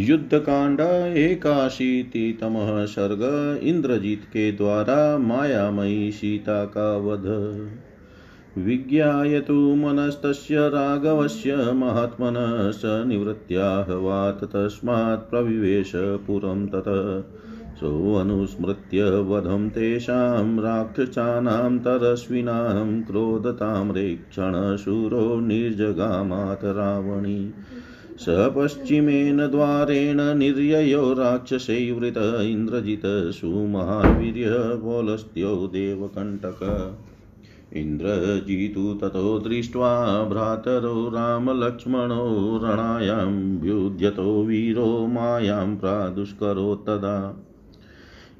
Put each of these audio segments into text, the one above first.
युद्धकांड एकाशीतितमः सर्ग इंद्रजीत के द्वारा मायामयी सीता का वध। विज्ञाय तु मनस्तस्य राघवस्य महात्मनः स निवृत्त्याहवात् तस्मात् प्रविवेश पुरं ततः। सोऽनुस्मृत्य वधं तेषां राक्षसानां तरस्विनां क्रोधतां रेक्षणशूरो निर्जगामात् रावणी। स पश्चिमेन द्वारेण निर्ययो राक्षसैवृत इन्द्रजित सुमहावीर्यबोलस्त्यो देवकण्टक। इन्द्रजितु ततो दृष्ट्वा भ्रातरो रामलक्ष्मणो रणायां व्युध्यतो वीरो मायां प्रादुष्करो तदा।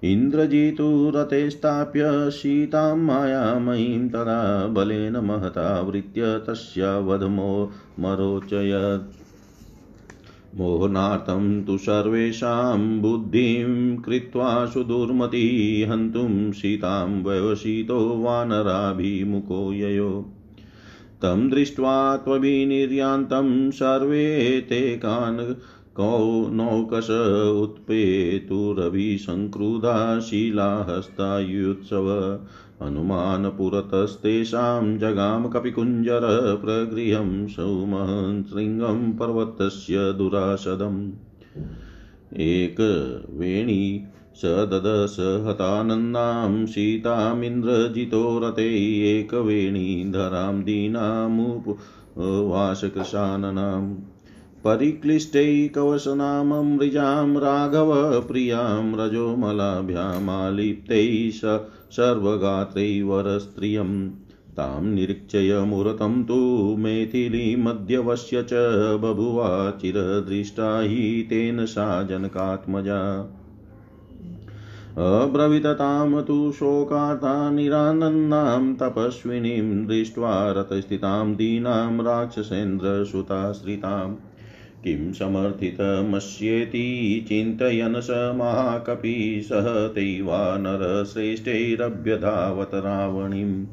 इन्द्रजितु रतेस्ताप्य सीतां मायामयीं तदा बलेन महता वृत्य तस्या वधमो मरोचयत्। मोहनार्थं तु सर्वेषां बुद्धिं कृत्वा सुदुर्मती हन्तुं सीतां व्यवसितो वानराभिमुखो ययो। तं दृष्ट्वा त्वविनिर्यान्तं सर्वे ते कान् कौ नौकश उत्पेतुरभिसङ्क्रुधा शिलाहस्तायुत्सव। हनुमानपुरतस्तेषां जगाम कपिकुञ्जर प्रगृहं सौमहशृङ्गं पर्वतस्य दुरासदम् एकवेणी स ददश हतानन्दां सीतामिन्द्रजितो रते एकवेणीधरां दीनामुपवासकृशाननाम् परिक्लिष्टैकवशनाममृजां राघवप्रियाँ रजोमलाभ्यामालिप्तैः सर्वगात्रैवरस्त्रियं। तां निरीक्षय मुहूर्तं तु मैथिलीमध्यवश्य च बभुवा चिरदृष्टा हि तेन सा जनकात्मजा। अब्रवीततां तु शोकार्ता निरानन्दां तपस्विनीं दृष्ट्वा रतस्थितां दीनां राक्षसेन्द्रसुताश्रिताम्। किं समर्थितमस्येति चिन्तयन् स महाकपि सह तैवानरश्रेष्ठैरभ्यधावत रावणीम्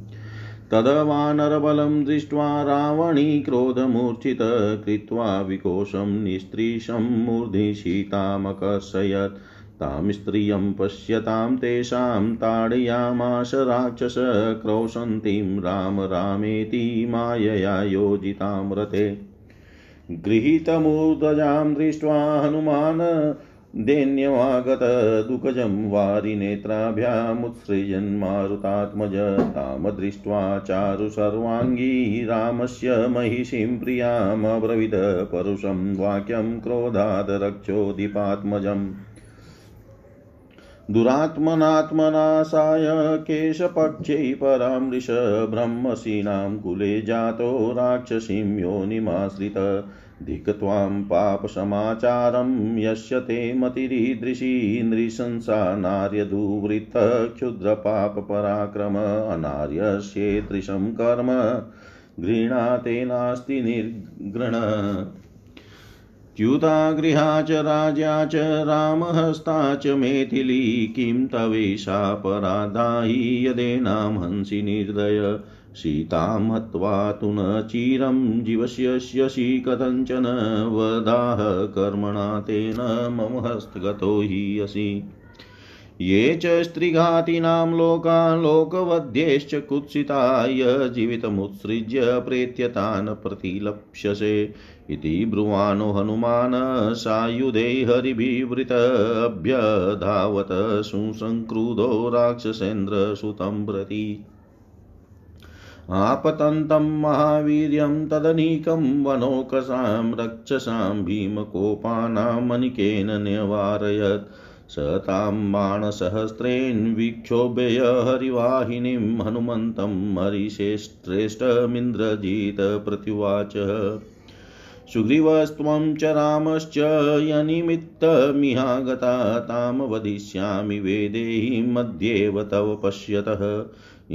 तदवानरबलं दृष्ट्वा रावणी क्रोधमूर्छित कृत्वा विकोशं निस्त्रीशं मूर्धि सीतामकर्षयत् तां स्त्रियं पश्यतां तेषां ताडयामाश राक्षस क्रौशन्तीं राम रामेति मायया योजितां रथे। गृहीतमूर्धजां दृष्ट्वा हनुमान् दैन्यमागतदुःखजं वारिनेत्राभ्यामुत्सृजन्मारुतात्मज ताम दृष्ट्वा चारु सर्वाङ्गी रामस्य महिषीं प्रियामब्रवीद। परुषं वाक्यं क्रोधाद रक्षोदीपात्मजम् दुरात्मनात्मनाशाय केशपक्षै परामृश ब्रह्मशीनां कुले जातो राक्षसीं योनिमाश्रित। धिक् त्वां पापसमाचारं यस्य ते मतिरीदृशी नृशंसा नार्यदुवृत्त क्षुद्रपापपराक्रम अनार्यस्येदृशं कर्म। घृणा ते नास्ति निर्घृण। च्युतागृहा च राज्या च रामहस्ता च मेथिली किं तवेशापराधा हि यदेनां हंसि निर्दय। सीतां हत्वा तु न चिरं जीवस्यसि कथञ्चन वदाह कर्मणा तेन मम हस्तगतो हि असि ये च स्त्रीघातीनां लोका लोकवध्येश्च कुत्सिताय जीवितमुत्सृज्य प्रेत्यतान् प्रतिलप्स्यसे। इति ब्रुवाणो हनुमान् सायुधे हरिभिवृतभ्यधावत सुसङ्क्रुधो राक्षसेन्द्रसुतं प्रति। आपतन्तं महावीर्यं तदनीकं वनौकसां रक्षसां भीमकोपानामनिकेन न्यवारयत् स तां बाणसहस्रेण हरिवाहिनीं हनुमन्तं हरिश्रेष्ठमिन्द्रजित् प्रत्युवाच सुग्रीवस्त्वं च रामश्च यनिमित्तमिहागता तां वदिष्यामि वेदेहि मध्येव तव पश्यतः।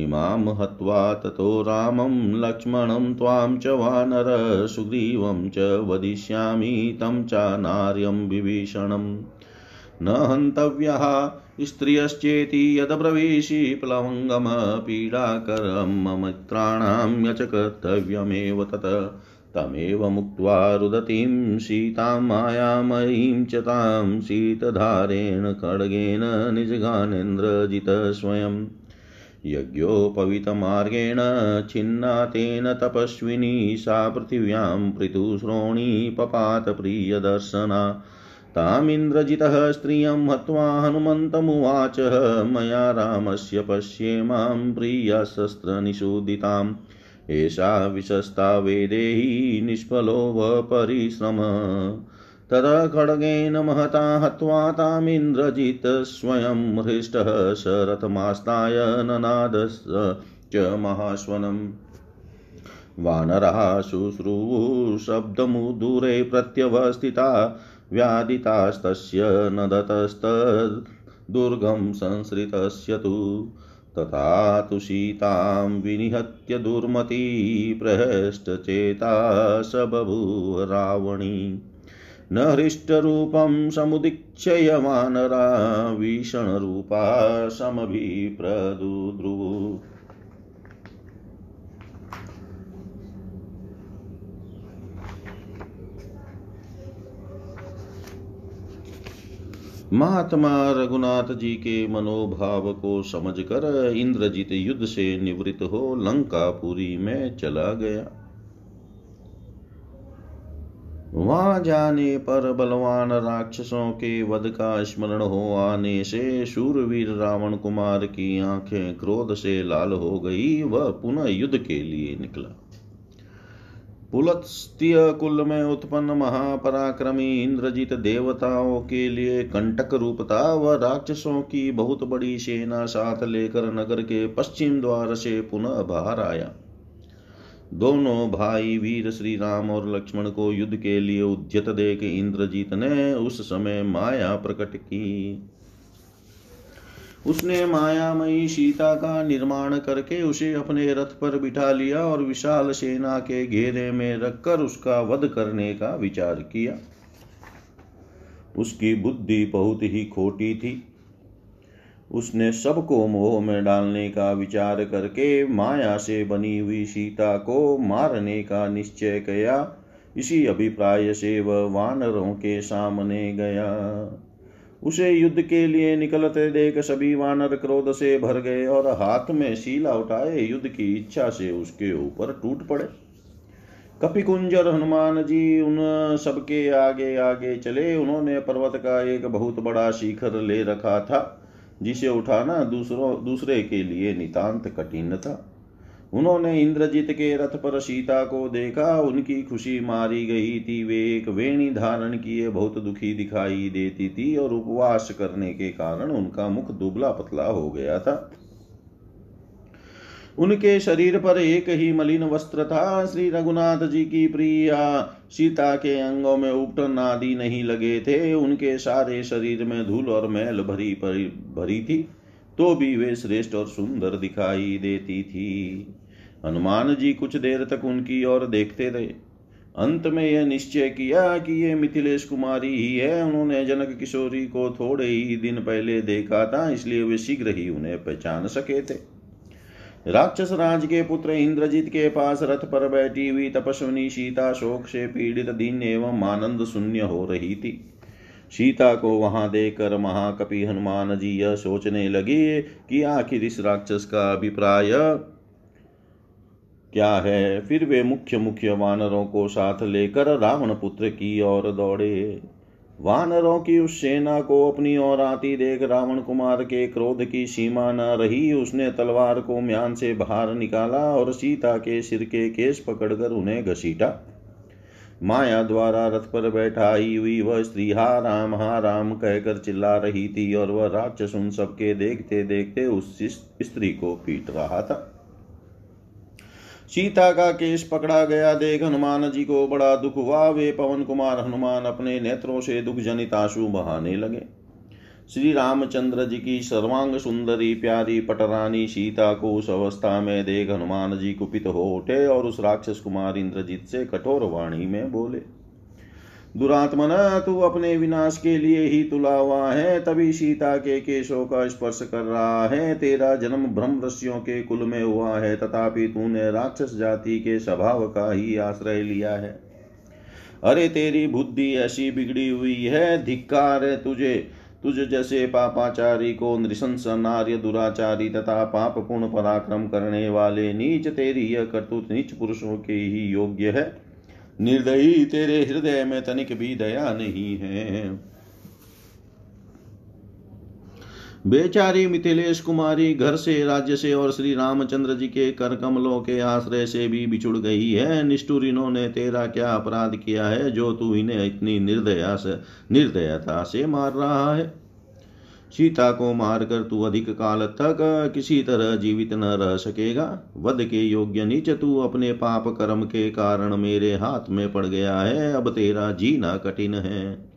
इमां हत्वा ततो रामं लक्ष्मणं त्वां च वानर सुग्रीवं च वदिष्यामि तं च नार्यं विभीषणम्। न हन्तव्यः स्त्रियश्चेति यदब्रवीषि प्लवङ्गम पीडाकरं मम मित्राणां यच कर्तव्यमेव तत्। तमेव मुक्त्वा रुदतीं सीतां मायामयीं च तां शीतधारेण खड्गेन निजगानेन्द्रजितः स्वयम् यज्ञोपवितमार्गेण छिन्ना तेन तपस्विनी सा पृथिव्यां पृथुश्रोणी पपातप्रियदर्शना। तामिन्द्रजितः स्त्रियं हत्वा हनुमन्तमुवाच, मया रामस्य पश्ये माँ प्रियशस्त्रनिषूदिताम्। एषा विशस्ता वेदेही निष्फलो वपरिश्रम ततः खड्गेन महता हत्वा तामिन्द्रजित् स्वयं हृष्टः स रथमास्ताय ननादश्च महाश्वनम्। वानराः शुश्रूशब्दमुदूरे प्रत्यवस्थिता व्यादितास्तस्य नदतस्तदुर्गं संसृतस्य तु। तथा तु सीतां विनिहत्य दुर्मती प्रहष्टचेता स बभूव रावणी न हृष्टरूपं समुदीक्षयमानरा भीषणरूपा समभिप्रदुद्रुवु। महात्मा रघुनाथ जी के मनोभाव को समझकर इंद्रजीत युद्ध से निवृत्त हो लंकापुरी में चला गया। वहाँ जाने पर बलवान राक्षसों के वध का स्मरण हो आने से शूरवीर रावण कुमार की आँखें क्रोध से लाल हो गई, वह पुनः युद्ध के लिए निकला। पुलत्स्त्य कुल में उत्पन्न महापराक्रमी इंद्रजीत देवताओं के लिए कंटक रूप था वह राक्षसों की बहुत बड़ी सेना साथ लेकर नगर के पश्चिम द्वार से पुनः बाहर आया। दोनों भाई वीर श्री राम और लक्ष्मण को युद्ध के लिए उद्यत देख इंद्रजीत ने उस समय माया प्रकट की। उसने मायामयी सीता का निर्माण करके उसे अपने रथ पर बिठा लिया और विशाल सेना के घेरे में रखकर उसका वध करने का विचार किया। उसकी बुद्धि बहुत ही खोटी थी। उसने सबको मोह में डालने का विचार करके माया से बनी हुई सीता को मारने का निश्चय किया। इसी अभिप्राय से वह वानरों के सामने गया। उसे युद्ध के लिए निकलते देख सभी वानर क्रोध से भर गए और हाथ में शीला उठाए युद्ध की इच्छा से उसके ऊपर टूट पड़े। कपिकुंजर हनुमान जी उन सबके आगे आगे चले। उन्होंने पर्वत का एक बहुत बड़ा शिखर ले रखा था, जिसे उठाना दूसरों, दूसरे के लिए नितांत कठिन था। उन्होंने इंद्रजीत के रथ पर सीता को देखा, उनकी खुशी मारी गई थी। वे एक वेणी धारण किए, बहुत दुखी दिखाई देती थी और उपवास करने के कारण उनका मुख दुबला पतला हो गया था। उनके शरीर पर एक ही मलिन वस्त्र था। श्री रघुनाथ जी की प्रिया सीता के अंगों में उपटन आदि नहीं लगे थे। उनके सारे शरीर में धूल और मैल भरी भरी थी तो भी वे श्रेष्ठ और सुंदर दिखाई देती थी। हनुमान जी कुछ देर तक उनकी ओर देखते रहे। अंत में यह निश्चय किया कि ये मिथिलेश कुमारी ही है। उन्होंने जनक किशोरी को थोड़े ही दिन पहले देखा था, इसलिए वे शीघ्र ही उन्हें पहचान सके थे। राक्षस राज के पुत्र इंद्रजीत के पास रथ पर बैठी हुई तपस्विनी सीता शोक से पीड़ित दिन एवं आनंद शून्य हो रही थी। सीता को वहाँ देखकर महाकपि हनुमान जी यह सोचने लगे कि आखिर इस राक्षस का अभिप्राय क्या है? फिर वे मुख्य मुख्य वानरों को साथ लेकर रावण पुत्र की ओर दौड़े। वानरों की उस सेना को अपनी ओर आती देख रावण कुमार के क्रोध की सीमा न रही। उसने तलवार को म्यान से बाहर निकाला और सीता के सिर के केस पकड़कर उन्हें घसीटा। माया द्वारा रथ पर बैठाई हुई वह स्त्री, हा राम हा राम, कहकर चिल्ला रही थी और वह राक्षस उन सबके देखते देखते उस स्त्री को पीट रहा था। सीता का केश पकड़ा गया। देख हनुमान जी को बड़ा दुख हुआ। वे पवन कुमार हनुमान अपने नेत्रों से दुख जनित आँसू बहाने लगे। श्री रामचंद्र जी की सर्वांग सुंदरी प्यारी पटरानी सीता को उस अवस्था में देख हनुमान जी कुपित हो उठे और उस राक्षस कुमार इंद्रजीत से कठोर वाणी में बोले दुरात्मन तू अपने विनाश के लिए ही तुला हुआ है, तभी सीता के केशों का स्पर्श कर रहा है, तेरा जन्म ब्रह्म ऋषियों के कुल में हुआ है, तथापि तूने राक्षस जाति के स्वभाव का ही आश्रय लिया है। अरे तेरी बुद्धि ऐसी बिगड़ी हुई है, धिक्कार है तुझे, तुझ जैसे पापाचारी को नृशंस, नार्य, दुराचारी तथा पाप पूर्ण पराक्रम करने वाले नीच, तेरी यह कर्तुत नीच पुरुषों के ही योग्य है। निर्दयी तेरे हृदय में तनिक भी दया नहीं है। बेचारी मिथिलेश कुमारी घर से, राज्य से और श्री रामचंद्र जी के कर कमलों के आश्रय से भी बिछुड़ गई है। निष्ठुर इन्होंने तेरा क्या अपराध किया है, जो तू इन्हें इतनी निर्दया से निर्दयता से मार रहा है? सीता को मारकर तू अधिक काल तक किसी तरह जीवित न रह सकेगा। वध के योग्य नीच तू अपने पाप कर्म के कारण मेरे हाथ में पड़ गया है। अब तेरा जीना कठिन है।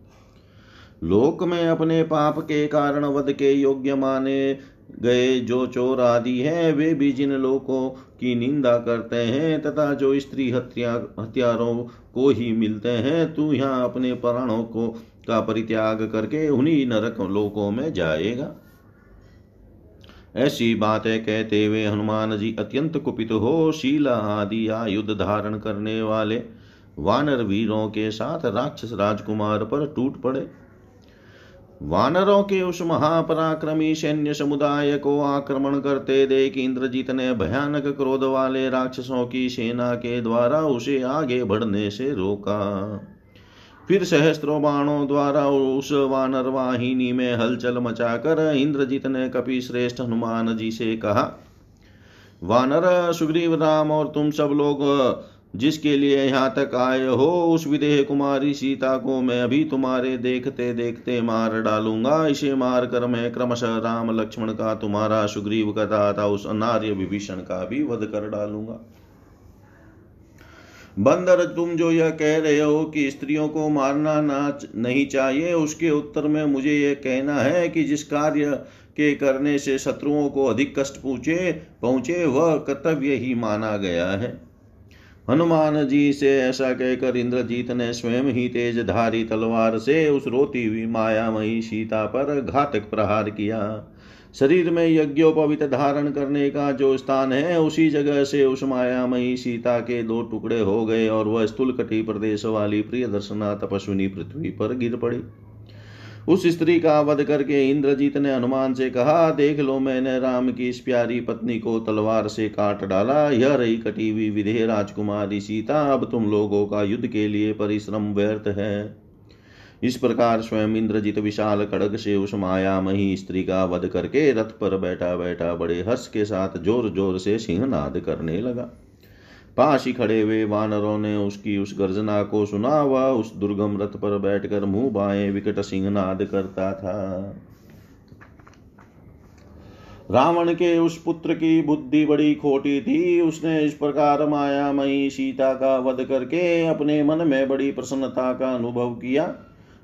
लोक में अपने पाप के कारण वध के योग्य माने गए जो चोर आदि हैं, वे भी जिन लोगों की निंदा करते हैं तथा जो स्त्री हत्या हत्यारों को ही मिलते हैं, तू यहाँ अपने प्राणों को का परित्याग करके उन्हीं नरक लोकों में जाएगा। ऐसी बातें कहते हुए हनुमान जी अत्यंत कुपित हो शीला आदि आयुध धारण करने वाले वानर वीरों के साथ राक्षस राजकुमार पर टूट पड़े। वानरों के उस महापराक्रमी सैन्य समुदाय को आक्रमण करते देख इंद्रजीत ने भयानक क्रोध वाले राक्षसों की सेना के द्वारा उसे आगे बढ़ने से रोका। फिर सहस्त्रों बाणों द्वारा उस वानर वाहिनी में हलचल मचाकर इंद्रजीत ने कपि श्रेष्ठ हनुमान जी से कहा, वानर, सुग्रीव राम और तुम सब लोग जिसके लिए यहाँ तक आए हो, उस विदेह कुमारी सीता को मैं अभी तुम्हारे देखते देखते मार डालूँगा। इसे मार कर मैं क्रमशः राम लक्ष्मण का, तुम्हारा सुग्रीव का था उस अनार्य विभीषण का भी वध कर डालूँगा। बंदर तुम जो यह कह रहे हो कि स्त्रियों को मारना ना नहीं चाहिए, उसके उत्तर में मुझे यह कहना है कि जिस कार्य के करने से शत्रुओं को अधिक कष्ट पूछे, पहुँचे, वह कर्तव्य ही माना गया है। हनुमान जी से ऐसा कहकर इंद्रजीत ने स्वयं ही तेज धारी तलवार से उस रोती हुई मायामयी सीता पर घातक प्रहार किया। शरीर में यज्ञोपवित धारण करने का जो स्थान है, उसी जगह से उस मायामयी सीता के दो टुकड़े हो गए और वह स्थूल कटी प्रदेश वाली प्रिय दर्शना तपस्विनी पृथ्वी पर गिर पड़ी। उस स्त्री का वध करके इंद्रजीत ने हनुमान से कहा, देख लो मैंने राम की इस प्यारी पत्नी को तलवार से काट डाला, यह रही कटी हुई विधेय राजकुमारी सीता, अब तुम लोगों का युद्ध के लिए परिश्रम व्यर्थ है। इस प्रकार स्वयं इंद्रजित विशाल खड़ग से उस मायामही स्त्री का वध करके रथ पर बैठा बैठा बड़े हर्ष के साथ ज़ोर ज़ोर से सिंहनाद करने लगा। पास ही खड़े हुए वानरों ने उसकी उस गर्जना को सुना, वह उस दुर्गम रथ पर बैठकर मुँह बाएँ विकट सिंहनाद करता था। रावण के उस पुत्र की बुद्धि बड़ी खोटी थी। उसने इस प्रकार मायामयी सीता का वध करके अपने मन में बड़ी प्रसन्नता का अनुभव किया।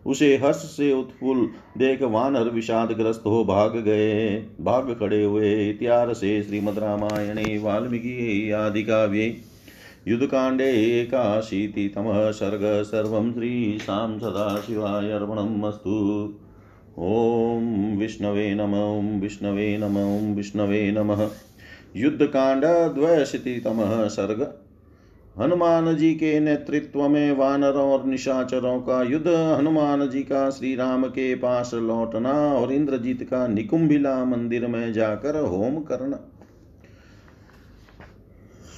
उसे हर्ष से उत्फुल देख वानर विषाद ग्रस्त हो भाग गए। भाग खड़े हुए इतिहास से श्रीमद रामायणे, वाल्मीकि आदि काव्ये। युद्धकाण्डे एकाशीतितमः सर्ग, सर्वं श्रीशां सदाशिवाय अर्पणमस्तु ॐ विष्णवे नम, ॐ विष्णवे नम, ॐ विष्णवे नमः। युद्धकाण्ड द्वयशीतितमः सर्ग हनुमान जी के नेतृत्व में वानरों और निशाचरों का युद्ध हनुमान जी का श्री राम के पास लौटना और इंद्रजीत का निकुंभिला मंदिर में जाकर होम करना।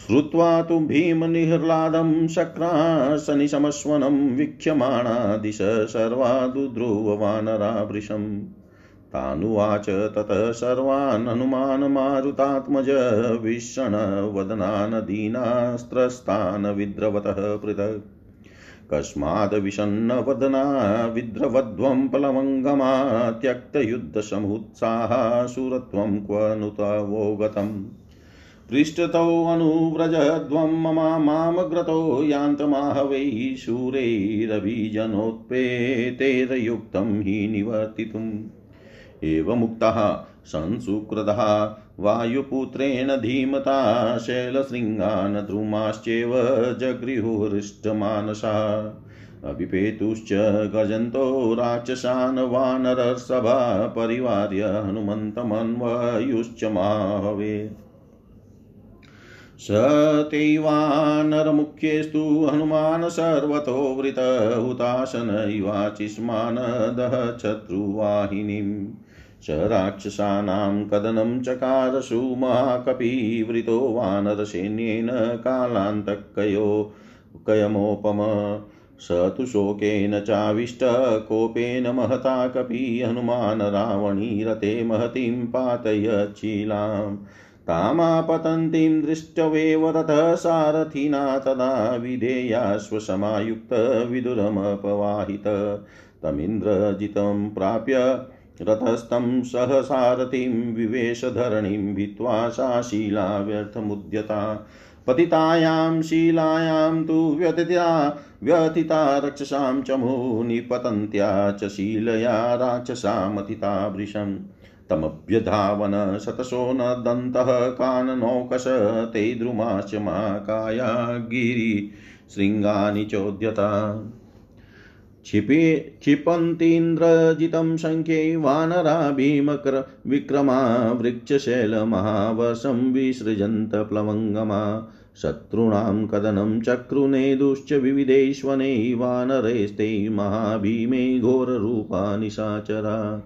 श्रुत्वा तु भीमनिह्लादं शक्रासनिशमस्वनं वीक्ष्यमाणा दिश सर्वा दुद्रुववानरा वृशम् तानुवाच ततः सर्वान् हनुमान् मारुतात्मज विषण्वदनानदीनास्त्रस्तान् विद्रवतः पृथक्। कस्माद् विषन्नवदना विद्रवध्वं प्लवङ्गमा त्यक्तयुद्धसमुत्साहा सुरत्वं क्व नुतवो गतम् पृष्ठतौ अनुव्रजध्वं मम मामग्रतो यान्तमाह वै शूरैरभिजनोत्पेतैर्युक्तं हि निवर्तितुम्। एवमुक्तः संसुकृतः वायुपुत्रेण धीमता शैलशृङ्गान् द्रुमाश्चैव जगृहुहृष्टमानसा अभिपेतुश्च गजन्तो राक्षसान् वानरसभा परिवार्य हनुमन्तमन्वयुश्च माहवे। स तैवानरमुख्येस्तु हनुमान् सर्वतो वृत हुताशन इवाचिस्मानदः शत्रुवाहिनीम् स राक्षसानां कदनं चकारसु महाकपिवृतो वानरसैन्येन कालान्तकयो कयमोपम। स तु शोकेन चाविष्टकोपेन महता कपि हनुमान् रावणीरते महतीं पातयच्छीलाम् तामापतन्तीं दृष्टवेव रथः सारथिना तदा विधेयाश्वसमायुक्तविदुरमपवाहित तमिन्द्रजितं प्राप्य रथस्थं सहसारथिं विवेशधरणीं भित्त्वा सा शीला व्यर्थमुद्यता। पतितायां शिलायां तु व्यथिता व्यथिता रक्षसां चमु निपतन्त्या च शीलया राक्षसामथिता वृशम् तमभ्यधावन शतशो न दन्तः काननौकश ते द्रुमाश्च महाकाया गिरिशृङ्गानि चोद्यता। क्षिपे, क्षिपन्तीन्द्रजितं शङ्ख्ये वानरा भीमकर विक्रमा वृक्षशैलमहावशं विसृजन्त प्लवङ्गमा शत्रूणां कदनं चक्रुनेदुश्च विविधेष्वने वानरेस्ते महाभीमे घोररूपा निशाचरा।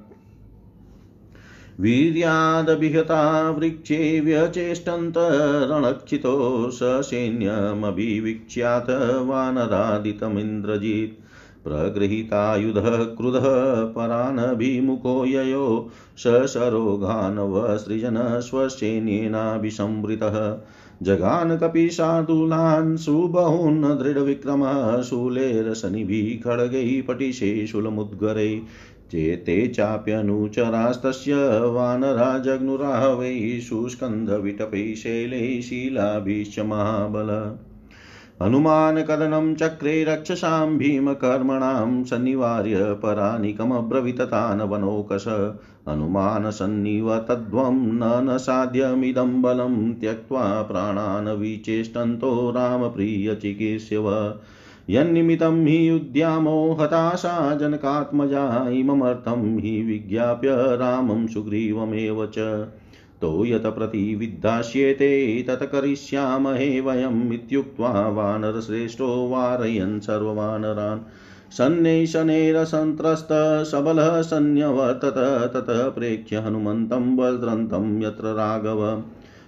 वीर्यादभिहता वृक्षे व्यचेष्टन्तरणक्षितो ससैन्यमभिवीक्ष्यात् वानरादितमिन्द्रजित्। प्रगृहीतायुधः, क्रुधः, परानभिमुखो ययो ससरोघानवसृजन स्वसैन्येनाभिसंवृतः जगान कपिशार्दूलान् सुबहून् दृढविक्रमः शूलेरशनिभिः खड्गैः पटिशे शूलमुद्गरैः। चेते चाप्यनुचरास्तस्य वानरा जग्नुराहवै शुस्कन्धविटपै शैलै शीलाभिश्च महाबल। हनुमान् कदनं चक्रे रक्षसां भीमकर्मणां सन्निवार्य परानिकमब्रवीततान् वनौकश हनुमान् सन्निव तद्वं न साध्यमिदं बलं त्यक्त्वा प्राणान् विचेष्टन्तो रामप्रियचिकीर्ष्यव। यन्निमित्तं हि उद्यामो हताशा जनकात्मजा इममर्थं हि विज्ञाप्य रामं सुग्रीवमेव च। तो यत् प्रतिविद्धास्येते तत् करिष्यामहे वयम् इत्युक्त्वा वानरश्रेष्ठो वारयन् सर्ववानरान्। सन्नैशनेरसन्त्रस्तसबलः सन्न्यवर्तत, ततः प्रेक्ष्य हनुमन्तं वज्रन्तं यत्र राघव।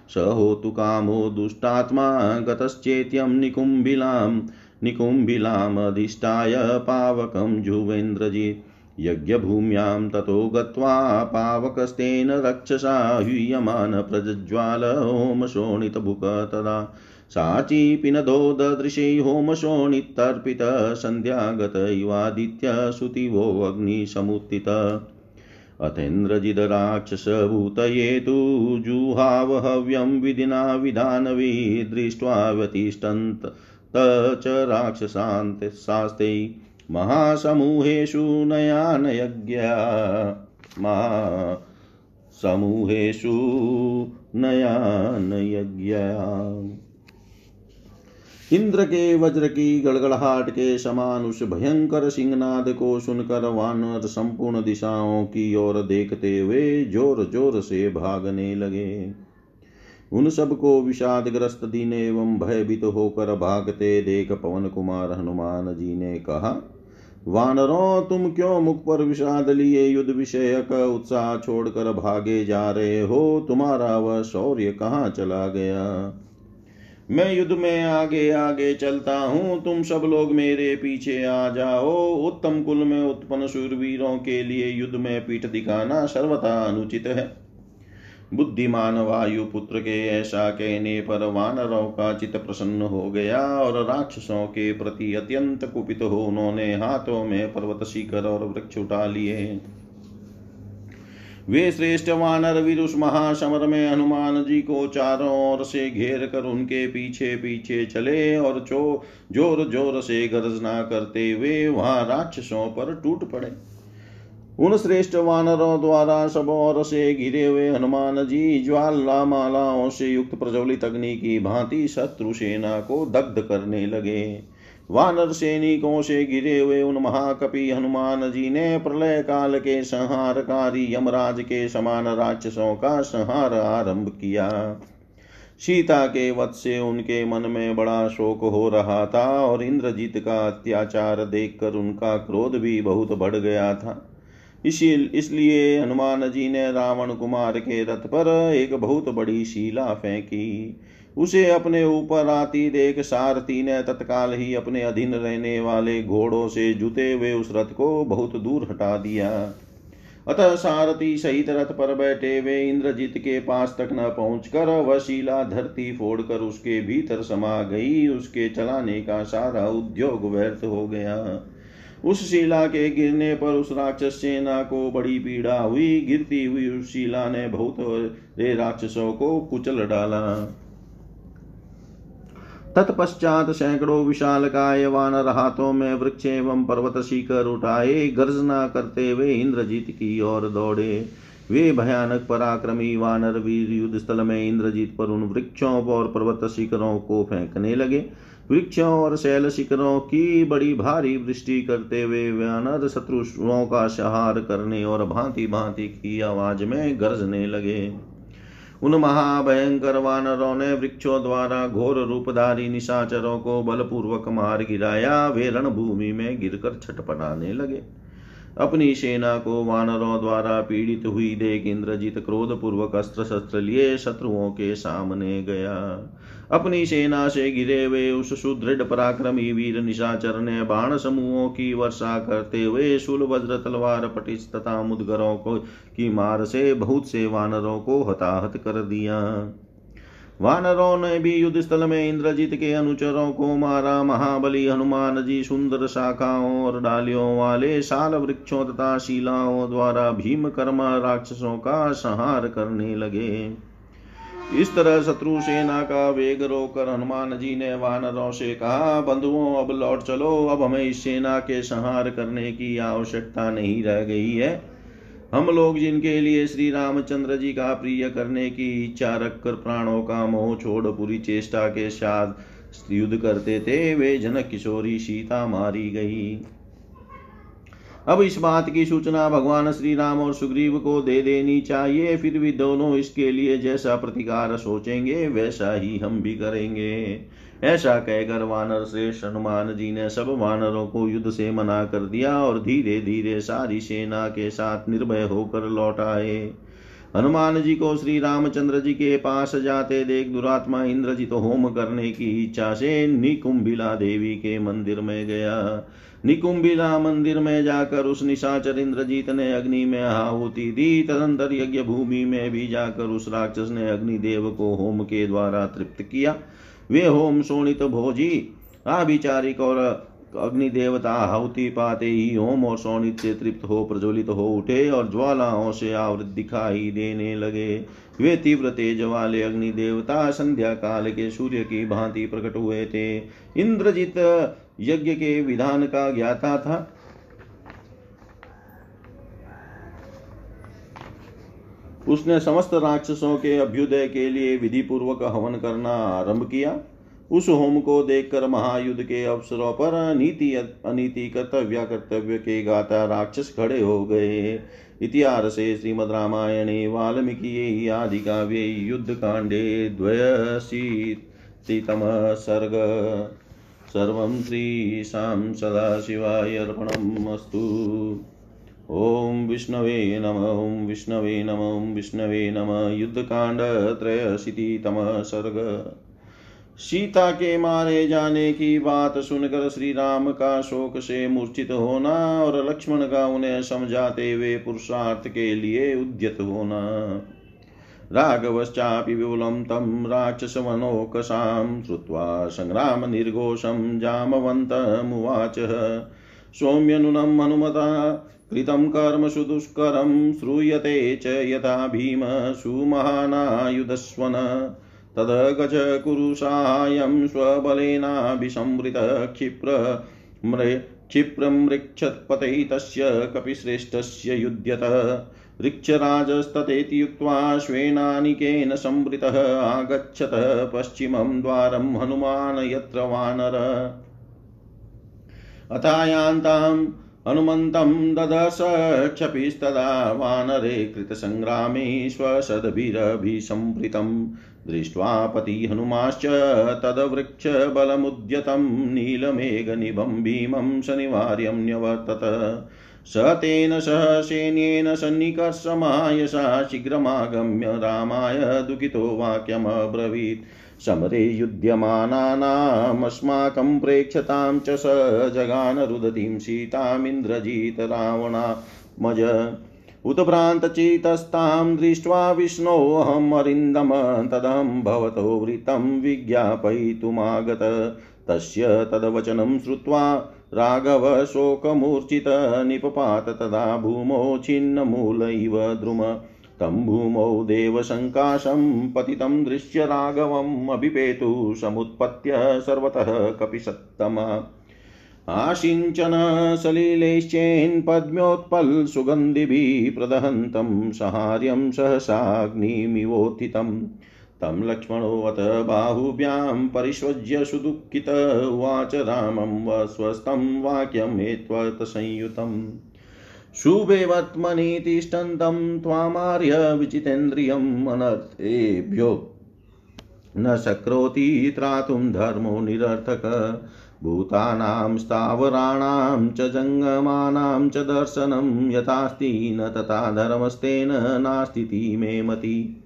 स होतु कामो दुष्टात्मा गतश्चेत्यं निकुम्भिलां निकुम्भिलामधिष्ठाय पावकं जुवेन्द्रजित्। यज्ञभूम्यां ततो गत्वा पावकस्तेन रक्षसा ह्यूयमान प्रज्ज्वाल होमशोणितभुक तदा साचीपिनदो ददृशे होमशोणितर्पित, सन्ध्यागत इवादित्यसुतिवो अग्निसमुत्थित। अथेन्द्रजिदराक्षसभूतये तु जुहावहव्यं विधिना विधानवी दृष्ट्वा व्यतिष्ठन्त च राक्षसान्ते महासमूहेषु नयानयज्ञा। महासमूहेषु नयानयज्ञा। इंद्र के वज्र की गड़गड़ाहट के समान उस भयंकर सिंहनाद को सुनकर वानर संपूर्ण दिशाओं की ओर देखते हुए ज़ोर ज़ोर से भागने लगे। उन सबको विषादग्रस्त दिन एवं भयभीत होकर भागते देख पवन कुमार हनुमान जी ने कहा वानरों, तुम क्यों मुख पर विषाद लिए युद्ध विषय का उत्साह छोड़कर भागे जा रहे हो? तुम्हारा वह शौर्य कहाँ चला गया? मैं युद्ध में आगे आगे चलता हूँ। तुम सब लोग मेरे पीछे आ जाओ। उत्तम कुल में उत्पन्न सूरवीरों के लिए युद्ध में पीठ दिखाना सर्वथा अनुचित है। बुद्धिमान वायु पुत्र के ऐसा कहने पर वानरों का चित प्रसन्न हो गया और राक्षसों के प्रति अत्यंत कुपित हो उन्होंने हाथों में पर्वत शिखर और वृक्ष उठा लिए। वे श्रेष्ठ वानर वीर उस महासमर में हनुमान जी को चारों ओर से घेर कर उनके पीछे पीछे चले और चो ज़ोर ज़ोर से गर्जना करते हुए वहाँ राक्षसों पर टूट पड़े। उन श्रेष्ठ वानरों द्वारा सब और से घिरे हुए हनुमान जी ज्वाला मालाओं से युक्त प्रज्वलित अग्नि की भांति शत्रु सेना को दग्ध करने लगे। वानर सैनिकों से गिरे हुए उन महाकपि हनुमान जी ने प्रलय काल के संहारकारी यमराज के समान राक्षसों का संहार आरंभ किया। सीता के वध से उनके मन में बड़ा शोक हो रहा था और इंद्रजीत का अत्याचार देखकर उनका क्रोध भी बहुत बढ़ गया था। इसी, इसलिए हनुमान जी ने रावण कुमार के रथ पर एक बहुत बड़ी शिला फेंकी। उसे अपने ऊपर आती देख सारथी ने तत्काल ही अपने अधीन रहने वाले घोड़ों से जुते हुए उस रथ को बहुत दूर हटा दिया। अतः सारथी सहित रथ पर बैठे वे इंद्रजीत के पास तक न पहुंचकर वह शिला धरती फोड़कर उसके भीतर समा गई। उसके चलाने का सारा उद्योग व्यर्थ हो गया। उस शिला के गिरने पर उस राक्षस सेना को बड़ी पीड़ा हुई। गिरती हुई उस शिला ने बहुत राक्षसों को कुचल डाला। तत्पश्चात सैकड़ों विशाल काय वानर हाथों में वृक्ष एवं पर्वत शिखर उठाए। गर्जना करते हुए इंद्रजीत की ओर दौड़े। वे भयानक पराक्रमी वानर वीर युद्ध स्थल में इंद्रजीत पर उन वृक्षों और पर्वत शिखरों को फेंकने लगे। वृक्षों और शैल शिखरों की बड़ी भारी वृष्टि करते हुए वानर शत्रुओं का सहार करने और भांति भांति की आवाज़ में गरजने लगे। उन महाभयंकर वानरों ने वृक्षों द्वारा घोर रूपधारी निशाचरों को बलपूर्वक मार गिराया, वे रणभूमि में गिरकर छटपटाने लगे। अपनी सेना को वानरों द्वारा पीड़ित हुई देख इंद्रजीत क्रोध पूर्वक अस्त्र शस्त्र लिए शत्रुओं के सामने गया। अपनी सेना से गिरे हुए उस सुदृढ़ पराक्रमी वीर निशाचर ने बाण समूहों की वर्षा करते हुए शूल, वज्र, तलवार पटिश तथा मुदगरों को की मार से बहुत से वानरों को हताहत कर दिया। वानरों ने भी युद्ध स्थल में इंद्रजीत के अनुचरों को मारा। महाबली हनुमान जी सुंदर शाखाओं और डालियों वाले साल वृक्षों तथा शिलाओं द्वारा भीम कर्मा राक्षसों का संहार करने लगे। इस तरह शत्रु सेना का वेग रोकर हनुमान जी ने वानरों से कहा, बंधुओं, अब लौट चलो। अब हमें इस सेना के संहार करने की आवश्यकता नहीं रह गई है। हम लोग जिनके लिए श्री रामचंद्र जी का प्रिय करने की इच्छा रखकर प्राणों का मोह छोड़ पूरी चेष्टा के साथ युद्ध करते थे, वे जनक किशोरी सीता मारी गई। अब इस बात की सूचना भगवान श्री राम और सुग्रीव को दे देनी चाहिए, फिर भी दोनों इसके लिए जैसा प्रतिकार सोचेंगे, वैसा ही हम भी करेंगे। ऐसा कहकर वानर श्रेष्ठ हनुमान जी ने सब वानरों को युद्ध से मना कर दिया और धीरे धीरे सारी सेना के साथ निर्भय होकर लौट आए। हनुमान जी को श्री रामचंद्र जी के पास जाते देख दुरात्मा इंद्रजित होम करने की इच्छा से निकुंभिला देवी के मंदिर में गया। निकुंभिला मंदिर में जाकर उस निशाचर इंद्रजीत ने अग्नि में आहुति दी। तदंतर यज्ञ भूमि में भी जाकर उस राक्षस ने अग्निदेव को होम के द्वारा तृप्त किया। वे होम शोणित भोजी। आभिचारिक और अग्नि देवता आहुति पाते ही होम और शोणित से तृप्त हो, प्रज्वलित हो उठे और ज्वालाओं से आवृत दिखाई देने लगे। वे तीव्र तेज वाले अग्नि देवता संध्या काल के सूर्य की भांति प्रकट हुए थे। इंद्रजित यज्ञ के विधान का ज्ञाता था। उसने समस्त राक्षसों के अभ्युदय के लिए विधि पूर्वक हवन करना आरंभ किया। उस होम को देखकर महायुद्ध के अवसरों पर नीति अनीति कर्तव्य कर्तव्य के गाता राक्षस खड़े हो गए। इतिहास श्रीमद रामायणे, वाल्मीकि आदि काव्ये, युद्ध कांडे द्वयशीतितम सर्ग। सर्वं श्रीशां सदाशिवाय अर्पणम् अस्तु। ॐ विष्णवे नम, ॐ विष्णवे नम, ॐ विष्णवे नम युद्धकाण्डत्रयशीतितमः सर्ग। सीता के मारे जाने की बात सुनकर श्री राम का शोक से मूर्छित होना और लक्ष्मण का उन्हें समझाते हुए पुरुषार्थ के लिए उद्यत होना। राघवश्चापि विपुलं तं राक्षसवनोकसां श्रुत्वा सङ्ग्रामनिर्घोषं जामवन्तमुवाच सौम्यनुनं हनुमता कृतं कर्म सुदुष्करं श्रूयते च यथा भीम सुमहानायुधस्वन। कुरु साहाय्यं स्वबलेनाभिसंवृत क्षिप्र क्षिप्रमृक्षत्पतै तस्य कपिश्रेष्ठस्य युध्यत। ऋक्षराजस्ततेति युक्त्वा श्वेनानिकेन संवृतः आगच्छत पश्चिमं द्वारं हनुमान् यत्र वानर। अथायान्ताम् हनुमन्तं ददश क्षपिस्तदा वानरे कृतसङ्ग्रामे स्वसद्भिरभिसम्पृतं दृष्ट्वा पतिहनुमाश्च तदवृक्षबलमुद्यतं नीलमेघनिभं भीमं शनिवार्यं न्यवर्तत स तेन सह सैन्येन सन्निकर्षमायसा शीघ्रमागम्य रामाय दुःखितो वाक्यमब्रवीत्। समरे युध्यमानानामस्माकं प्रेक्षतां च स जगानरुदतीं सीतामिन्द्रजित रावणात्मज उतभ्रान्तचितस्तां दृष्ट्वा विष्णोऽहमरिन्दम तदहं भवतो वृत्तं विज्ञापयितुमागत। तस्य तद्वचनं श्रुत्वा राघव निपपात तदा भूमौ छिन्नमूल इव द्रुम। तं भूमौ देवसङ्काशं पतितं दृश्य राघवम् अभिपेतु समुत्पत्य सर्वतः कपिसत्तम आशिञ्चन सलिलेश्चेन्पद्म्योत्पल्सुगन्धिभिः प्रदहन्तं सहार्यं सहसाग्निमिवोत्थितं। तं लक्ष्मणोऽथ बाहुभ्यां परिष्वज्य सुदुःखित उवाच रामं वस्वस्तं वाक्यं हेत्वतसंयुतम् शुभेवत्मनि तिष्ठन्तं त्वामार्य विचितेन्द्रियम् अनर्थेभ्यो। न शक्नोति त्रातुं धर्मो निरर्थक। भूतानां स्थावराणां च जङ्गमानां च दर्शनं यथास्ति न तथा धर्मस्तेन नास्ति मे मति।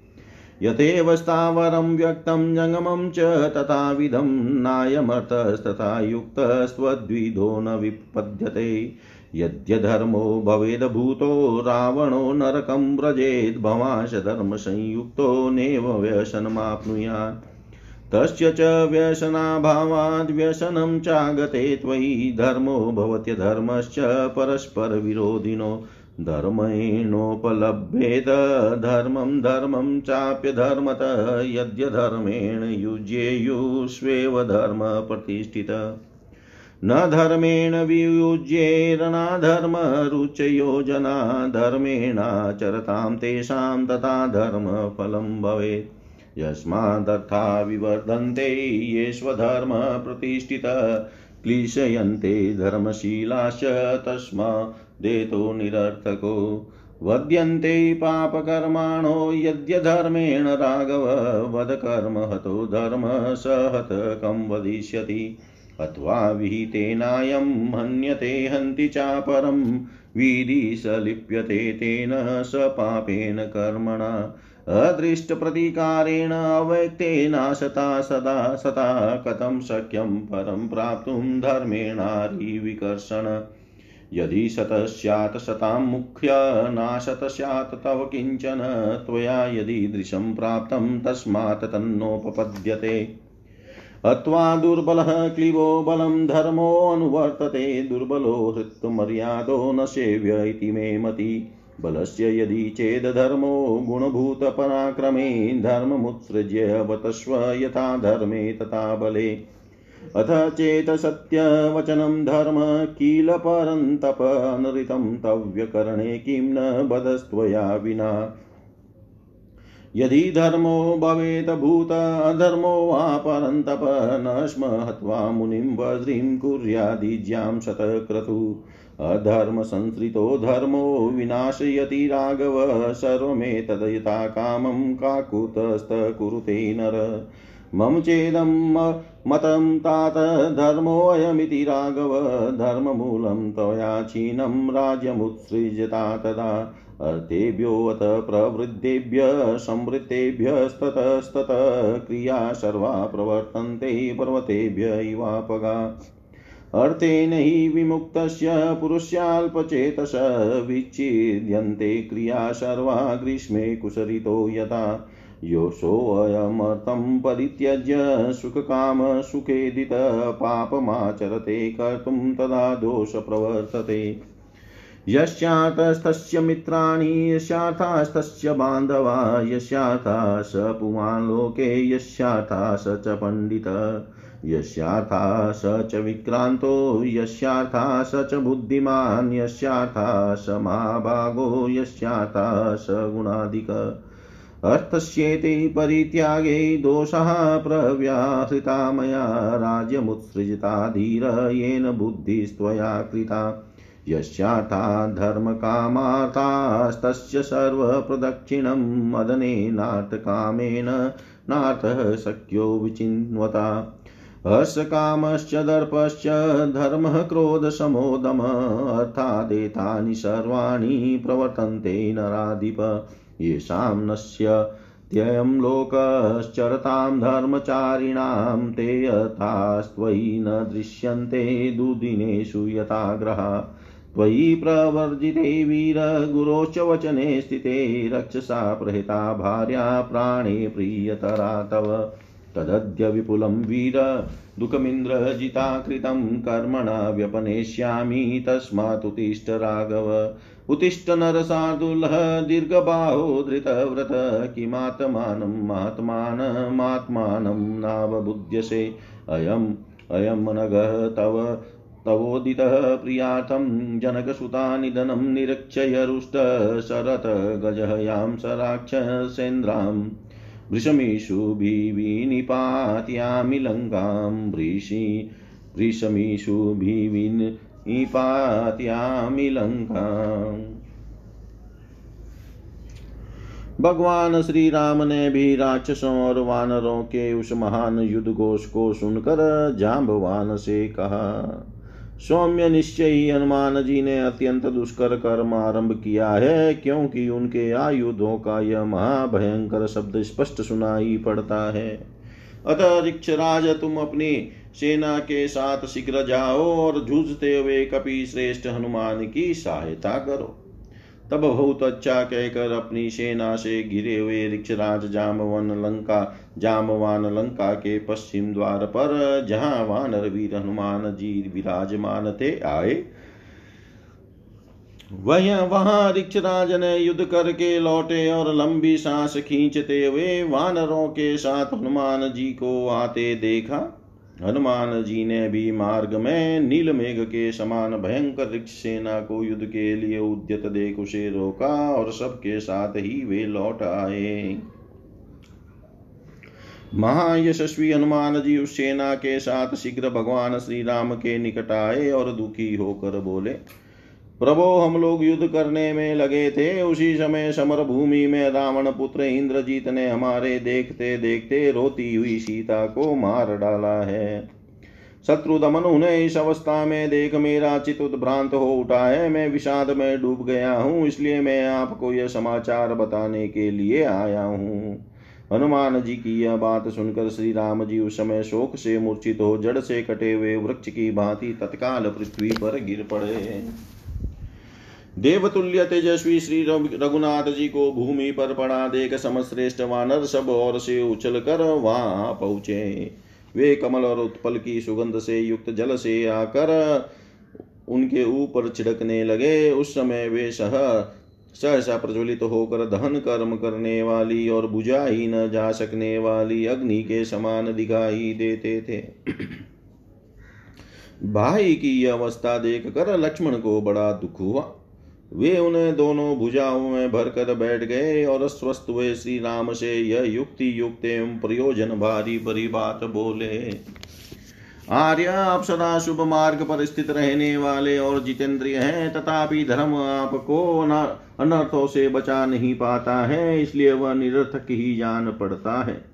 यथेव स्थावरं व्यक्तं जङ्गमं च तथाविधं नायमर्थस्तथा युक्तस्त्वद्विधो न विपद्यते। यद्यधर्मो भवेदभूतो रावणो नरकं व्रजेद् भवांश धर्मसंयुक्तो नैव व्यसनमाप्नुयात्। तस्य च व्यसनाभावाद् व्यसनं चागते त्वयि धर्मो भवत्यधर्मश्च परस्परविरोधिनो। धर्मेणोपलभ्येत धर्मं धर्मं चाप्यधर्मत यद्यधर्मेण युज्येयुष्वेव धर्म प्रतिष्ठित। न धर्मेण वियुज्येरनाधर्मरुचयो जना धर्मेणाचरतां तेषां तथा धर्मफलं भवेत्। यस्मादर्था विवर्धन्ते, ये स्वधर्मप्रतिष्ठित, क्लिशयन्ते धर्मशीलाश्च तस्मादेतो निरर्थको। वद्यन्ते पापकर्माणो, यद्यधर्मेण राघव वधकर्म हतो धर्म स वदिष्यति। अथवा विहितेनायं हन्यते हन्ति चापरं विधि स लिप्यते तेन स पापेन कर्मणा। अदृष्टप्रतीकारेण अव्यक्तेनाशता सदा सता कथं शक्यं परं प्राप्तुं धर्मेणारिविकर्षण यदि शत स्यात्, शतां मुख्य नाशत स्यात्, तव किंचन त्वया यदि दृशं प्राप्तं तस्मात् तन्नोपपद्यते। हत्वा दुर्बलः क्लिबो बलं धर्मोऽनुवर्तते दुर्बलो हृत्मर्यादो न सेव्य इति मे मति। बलस्य यदि चेदधर्मो गुणभूतपराक्रमे, धर्ममुत्सृज्य वतस्व यथा धर्मे तथा बले। अथ चेत् सत्यवचनं धर्म किल परन्तप अनृतं तव्यकरणे किं न वदस्त्वया विना। यदि धर्मो भवेत् भूत, अधर्मो वा परन्तप न स्म हत्वा मुनिं वज्रीं कुर्यादिज्यां शतक्रतु। अधर्मसंसृतो धर्मो विनाशयति राघव, सर्वमेतद् यथा कामं काकुतस्तकुरुते नर। मम चेदं मतं तात धर्मोऽयमिति राघव, धर्ममूलं त्वया क्षीणं राज्यमुत्सृजता तदा। अर्थेभ्योऽथ प्रवृद्धेभ्य संवृत्तेभ्यस्ततस्ततः, क्रिया सर्वा प्रवर्तन्ते पर्वतेभ्य इवापगा। अर्थेन हि विमुक्तस्य पुरुषाल्पचेतस विच्छिद्यन्ते क्रिया सर्वा ग्रीष्मे कुसरितो यथा। योऽसोऽयमर्थं परित्यज्य सुखकामसुखेदित पापमाचरते कर्तुं तदा दोष दोषप्रवर्तते। यस्यातस्तस्य मित्राणि, यस्याथास्तस्य बान्धवा, यस्याथा स पुमान् लोके, यस्याथा स च पण्डित, यस्याथा स च विक्रान्तो, यस्याथा स च बुद्धिमान्, यस्याथा स महाभागो, यस्याथा स गुणाधिक। अर्थस्येते परित्यागे दोषः प्रव्याहृता मया, राज्यमुत्सृजिता धीर येन बुद्धिस्त्वया कृता। यस्याथा धर्मकामार्थास्तस्य सर्वप्रदक्षिणं मदनेनार्थकामेन नार्थः शक्यो विचिन्वता। हर्षकामश्च दर्पश्च धर्मः क्रोधसमोदम, अर्थादेतानि सर्वाणि प्रवर्तन्ते नराधिप। येषां नस्य त्ययं लोकश्चरतां धर्मचारिणां ते यथास्त्वयि न दृश्यन्ते दुदिनेषु यथाग्रहा। त्वयि प्रवर्जिते वीर गुरोश्च वचने स्थिते, रक्षसा प्रहिता भार्या प्राणे प्रियतरा तव। तदद्य विपुलं वीर दुःखमिन्द्रजिता कृतं कर्मणा व्यपनेष्यामि तस्मात्तिष्ठ राघव। उत्तिष्ठ नरसार्दुलः दीर्घबाहो धृतव्रत, किमात्मानं महात्मानमात्मानं नावबुध्यसे। अयम् अयं नगः तव। तवोदितः प्रियार्थं जनकसुता निधनं निरक्षय रुष्टशरथ गजहयां स राक्षसेन्द्रां वृषमीषुभिविनिपात्यामि लङ्कां वृषि वृषमीषुभिविनिपात्यामि लङ्काम् भगवान श्री राम ने भी राक्षसों और वानरों के उस महान युद्ध घोष को सुनकर जाम्बवान से कहा सौम्य निश्चय ही हनुमान जी ने अत्यंत दुष्कर कर्म आरंभ किया है, क्योंकि उनके आयुधों का यह महाभयंकर शब्द स्पष्ट सुनाई पड़ता है। अतः रिक्षराज तुम अपनी सेना के साथ शीघ्र जाओ और जूझते हुए कपि श्रेष्ठ हनुमान की सहायता करो। तब बहुत अच्छा कहकर अपनी सेना से घिरे हुए रिक्षराज जामवन लंका, जामवान लंका के पश्चिम द्वार पर, जहाँ वानर वीर हनुमान जी विराजमान थे, आए। वह वहाँ रिक्षराज ने युद्ध करके लौटे और लंबी सांस खींचते हुए वानरों के साथ हनुमान जी को आते देखा। हनुमान जी ने भी मार्ग में नील मेघ के समान भयंकर रिक्ष सेना को युद्ध के लिए उद्यत देख उसे रोका और सबके साथ ही वे लौट आए। महायशस्वी हनुमान जी उस सेना के साथ शीघ्र भगवान श्री राम के निकट आए और दुखी होकर बोले प्रभो, हम लोग युद्ध करने में लगे थे। उसी समय समर भूमि में रावण पुत्र इंद्रजीत ने हमारे देखते देखते रोती हुई सीता को मार डाला है। शत्रु दमन उन्हें इस अवस्था में देख मेरा चित भ्रांत हो उठा है। मैं विषाद में डूब गया हूँ, इसलिए मैं आपको यह समाचार बताने के लिए आया हूँ। हनुमान जी की यह बात सुनकर श्री राम जी उस समय शोक से मूर्छित हो, जड़ से कटे हुए वृक्ष की भांति तत्काल पृथ्वी पर गिर पड़े। देवतुल्य तेजस्वी श्री रघुनाथ जी को भूमि पर पड़ा देख समश्रेष्ठ वानर सब और से उछल कर वहाँ पहुँचे। वे कमल और उत्पल की सुगंध से युक्त जल से आकर उनके ऊपर छिड़कने लगे। उस समय वे सह सहसा प्रज्वलित होकर दहन कर्म करने वाली और बुझा ही न जा सकने वाली अग्नि के समान दिखाई देते थे। भाई की अवस्था देख कर लक्ष्मण को बड़ा दुख हुआ। वे उन्हें दोनों भुजाओं में भरकर बैठ गए और स्वस्थ हुए। श्री राम से यह युक्ति युक्त एवं प्रयोजन भारी भरी बात बोले, आर्य, आप सदा शुभ मार्ग पर स्थित रहने वाले और जितेंद्रिय हैं, तथापि धर्म आपको अनर्थों से बचा नहीं पाता है, इसलिए वह निरर्थक ही जान पड़ता है।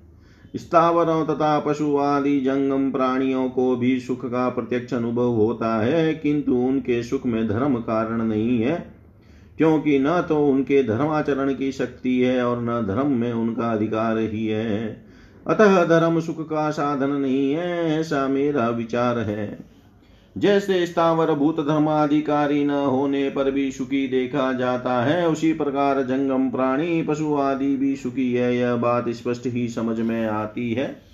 स्थावरों तथा पशु आदि जंगम प्राणियों को भी सुख का प्रत्यक्ष अनुभव होता है, किंतु उनके सुख में धर्म कारण नहीं है। क्योंकि न तो उनके धर्माचरण की शक्ति है और न धर्म में उनका अधिकार ही है। अतः धर्म सुख का साधन नहीं है, ऐसा मेरा विचार है। जैसे स्थावर भूत धर्माधिकारी न होने पर भी सुखी देखा जाता है, उसी प्रकार जंगम प्राणी पशु आदि भी सुखी है, यह बात स्पष्ट ही समझ में आती है।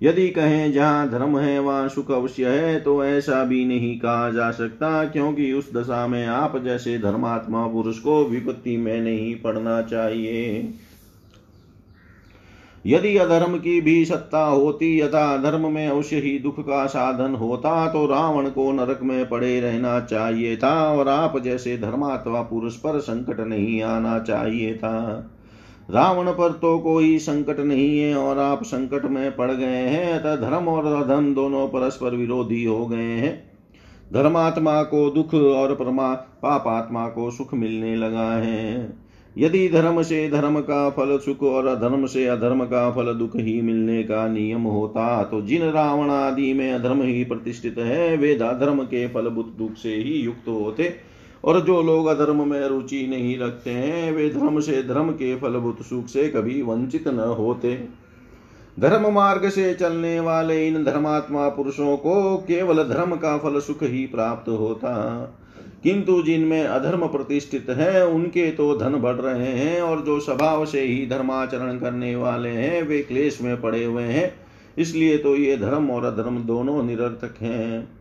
यदि कहें जहाँ धर्म है, वहाँ सुख अवश्य है तो ऐसा भी नहीं कहा जा सकता, क्योंकि उस दशा में आप जैसे धर्मात्मा पुरुष को विपत्ति में नहीं पड़ना चाहिए। यदि अधर्म की भी सत्ता होती, यथा धर्म में अवश्य ही दुख का साधन होता तो रावण को नरक में पड़े रहना चाहिए था, और आप जैसे धर्मात्मा पुरुष पर संकट नहीं आना चाहिए था। रावण पर तो कोई संकट नहीं है और आप संकट में पड़ गए हैं, अतः धर्म और अधर्म दोनों परस्पर विरोधी हो गए हैं। धर्मात्मा को दुख और परमा, पापात्मा को सुख मिलने लगा है। यदि धर्म से धर्म का फल सुख और अधर्म से अधर्म का फल दुख ही मिलने का नियम होता तो जिन रावण आदि में अधर्म ही प्रतिष्ठित है, वे धर्म के फल बुद्ध दुख से ही युक्त होते। और जो लोग अधर्म में रुचि नहीं रखते हैं, वे धर्म से धर्म के फलभूत सुख से कभी वंचित न होते। धर्म मार्ग से चलने वाले इन धर्मात्मा पुरुषों को केवल धर्म का फल सुख ही प्राप्त होता। किंतु जिनमें अधर्म प्रतिष्ठित है, उनके तो धन बढ़ रहे हैं और जो स्वभाव से ही धर्माचरण करने वाले हैं, वे क्लेश में पड़े हुए हैं। इसलिए तो ये धर्म और अधर्म दोनों निरर्थक हैं।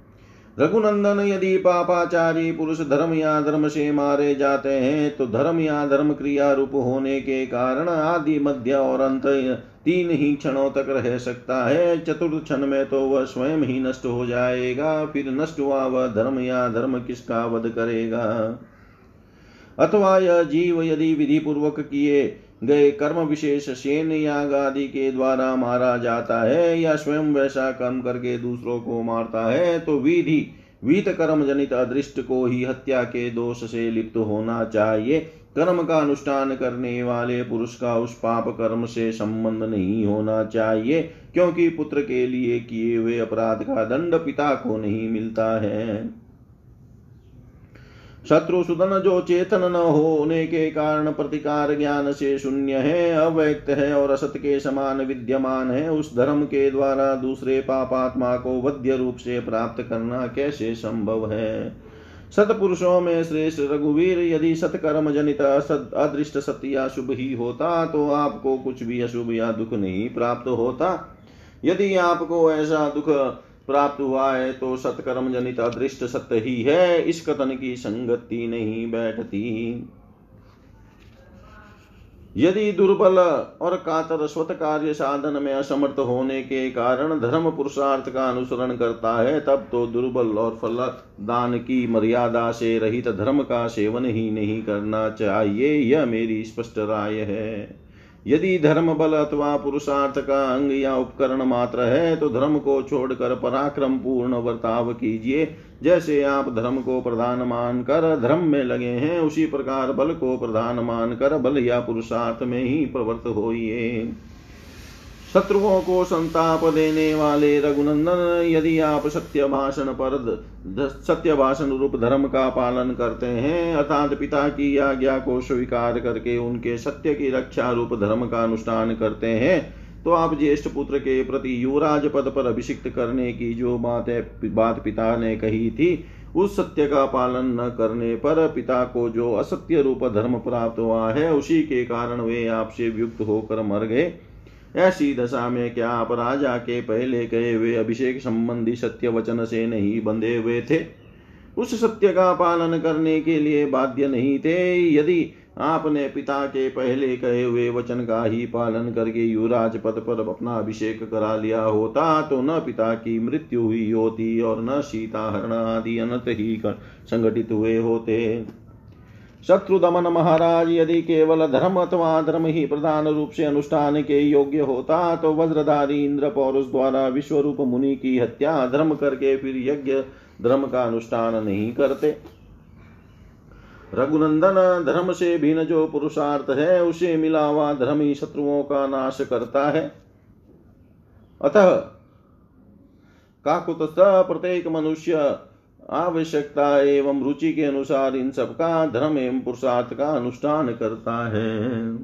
रघुनंदन यदि पापाचारी पुरुष धर्म या धर्म से मारे जाते हैं तो धर्म या धर्म क्रिया रूप होने के कारण आदि मध्य और अंत तीन ही क्षणों तक रह सकता है। चतुर्थ क्षण में तो वह स्वयं ही नष्ट हो जाएगा, फिर नष्ट हुआ वह धर्म या धर्म किसका वध करेगा? अथवा यह जीव यदि विधि पूर्वक किए गए। कर्म विशेष शेन याग आदि के द्वारा मारा जाता है या स्वयं वैसा कर्म करके दूसरों को मारता है तो विधि, वीत कर्म जनित अदृष्ट को ही हत्या के दोष से लिप्त होना चाहिए। कर्म का अनुष्ठान करने वाले पुरुष का उस पाप कर्म से संबंध नहीं होना चाहिए, क्योंकि पुत्र के लिए किए हुए अपराध का दंड पिता को नहीं मिलता है। शत्रु सुदन जो चेतन न होने के कारण प्रतिकार ज्ञान से शून्य है, अव्यक्त है और असत के समान विद्यमान है। उस धर्म के द्वारा दूसरे पापात्मा को वध्य रूप से प्राप्त करना कैसे संभव है? सतपुरुषों में श्रेष्ठ रघुवीर, यदि सत्कर्म जनित अदृष्ट सत्य या शुभ ही होता तो आपको कुछ भी अशुभ या दुख नहीं प्राप्त होता। यदि आपको ऐसा दुख प्राप्त हुआ है तो सत्कर्म जनित अदृष्ट सत्य ही है, इस कथन की संगति नहीं बैठती। यदि दुर्बल और कातर स्वत कार्य साधन में असमर्थ होने के कारण धर्म पुरुषार्थ का अनुसरण करता है, तब तो दुर्बल और फल दान की मर्यादा से रहित धर्म का सेवन ही नहीं करना चाहिए, यह मेरी स्पष्ट राय है। यदि धर्म बल अथवा पुरुषार्थ का अंग या उपकरण मात्र है तो धर्म को छोड़कर पराक्रम पूर्ण वर्ताव कीजिए। जैसे आप धर्म को प्रधान मानकर धर्म में लगे हैं, उसी प्रकार बल को प्रधान मानकर बल या पुरुषार्थ में ही प्रवृत्त होइए। शत्रुओं को संताप देने वाले रघुनंदन, यदि आप सत्य भाषण पर सत्य भाषण रूप धर्म का पालन करते हैं, अर्थात पिता की आज्ञा को स्वीकार करके उनके सत्य की रक्षा रूप धर्म का अनुष्ठान करते हैं तो आप ज्येष्ठ पुत्र के प्रति युवराज पद पर अभिषिक्त करने की जो बात है, बात पिता ने कही थी, उस सत्य का पालन न करने पर पिता को जो असत्य रूप धर्म प्राप्त हुआ है, उसी के कारण वे आपसे युक्त होकर मर गए। ऐसी दशा में क्या आप राजा के पहले कहे हुए अभिषेक संबंधी सत्य वचन से नहीं बंधे हुए थे। उस सत्य का पालन करने के लिए बाध्य नहीं थे। यदि आपने पिता के पहले कहे हुए वचन का ही पालन करके युवराज पद पर अपना अभिषेक करा लिया होता तो न पिता की मृत्यु हुई होती और न सीता हरण आदि अनत ही संगठित हुए होते। शत्रु दमन महाराज, यदि केवल धर्म अथवा धर्म ही प्रधान रूप से अनुष्ठान के योग्य होता तो वज्रधारी इंद्र पौरुष द्वारा विश्वरूप मुनि की हत्या, धर्म करके फिर यज्ञ, धर्म का अनुष्ठान नहीं करते। रघुनंदन, धर्म से भिन्न जो पुरुषार्थ है, उसे मिला हुआ धर्म ही शत्रुओं का नाश करता है। अतः काकुत प्रत्येक मनुष्य आवश्यकता एवं रुचि के अनुसार इन सबका धर्म एवं पुरुषार्थ का अनुष्ठान करता है।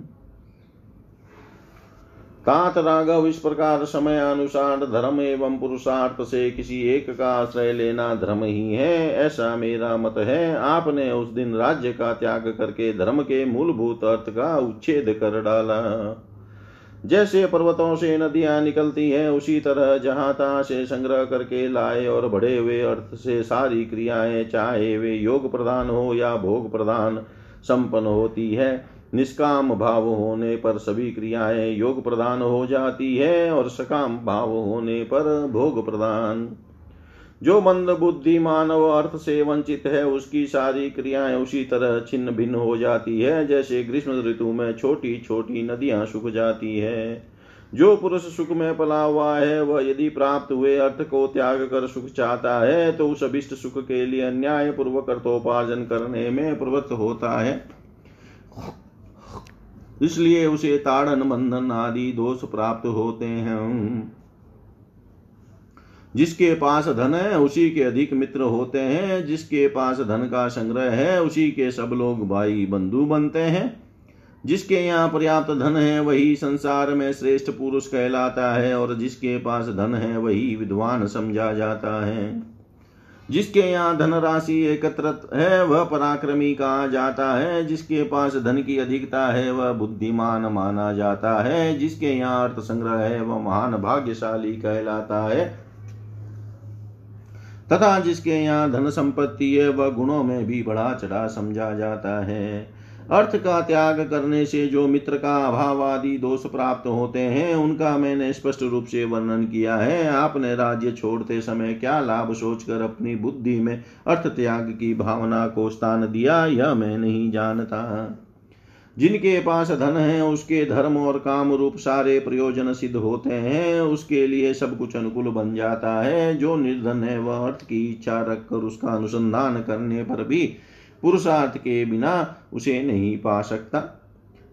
तात राघव इस प्रकार समय अनुसार धर्म एवं पुरुषार्थ से किसी एक का आश्रय लेना धर्म ही है, ऐसा मेरा मत है। आपने उस दिन राज्य का त्याग करके धर्म के मूलभूत अर्थ का उच्छेद कर डाला। जैसे पर्वतों से नदियाँ निकलती हैं, उसी तरह जहाँ तहां से संग्रह करके लाए और बढ़े हुए अर्थ से सारी क्रियाएँ चाहे वे योग प्रधान हो या भोग प्रधान संपन्न होती है। निष्काम भाव होने पर सभी क्रियाएँ योग प्रधान हो जाती है और सकाम भाव होने पर भोग प्रधान जो मंद बुद्धि मानव अर्थ से वंचित है, उसकी सारी क्रियाएँ उसी तरह छिन्न भिन्न हो जाती है, जैसे ग्रीष्म ऋतु में छोटी छोटी नदियाँ सूख जाती है। जो पुरुष सुख में पला हुआ है, वह यदि प्राप्त हुए अर्थ को त्याग कर सुख चाहता है तो उस अभिष्ट सुख के लिए अन्याय पूर्वक अर्थोपार्जन करने में प्रवृत्त होता है। इसलिए उसे ताड़न, बंधन आदि दोष प्राप्त होते हैं। जिसके पास धन है, उसी के अधिक मित्र होते हैं। जिसके पास धन का संग्रह है, उसी के सब लोग भाई बंधु बनते हैं। जिसके यहाँ पर्याप्त धन है, वही संसार में श्रेष्ठ पुरुष कहलाता है, और जिसके पास धन है, वही विद्वान समझा जाता है। जिसके यहाँ धन राशि एकत्र है, वह पराक्रमी कहा जाता है। जिसके पास धन की अधिकता है, वह बुद्धिमान माना जाता है। जिसके यहाँ अर्थ संग्रह है, वह महान भाग्यशाली कहलाता है। तथा जिसके यहाँ धन संपत्ति है, वह गुणों में भी बड़ा चढ़ा समझा जाता है। अर्थ का त्याग करने से जो मित्र का अभाव आदि दोष प्राप्त होते हैं, उनका मैंने स्पष्ट रूप से वर्णन किया है। आपने राज्य छोड़ते समय क्या लाभ सोचकर अपनी बुद्धि में अर्थ त्याग की भावना को स्थान दिया, यह मैं नहीं जानता। जिनके पास धन है, उसके धर्म और काम रूप सारे प्रयोजन सिद्ध होते हैं। उसके लिए सब कुछ अनुकूल बन जाता है। जो निर्धन है, वह अर्थ की इच्छा रखकर उसका अनुसंधान करने पर भी पुरुषार्थ के बिना उसे नहीं पा सकता।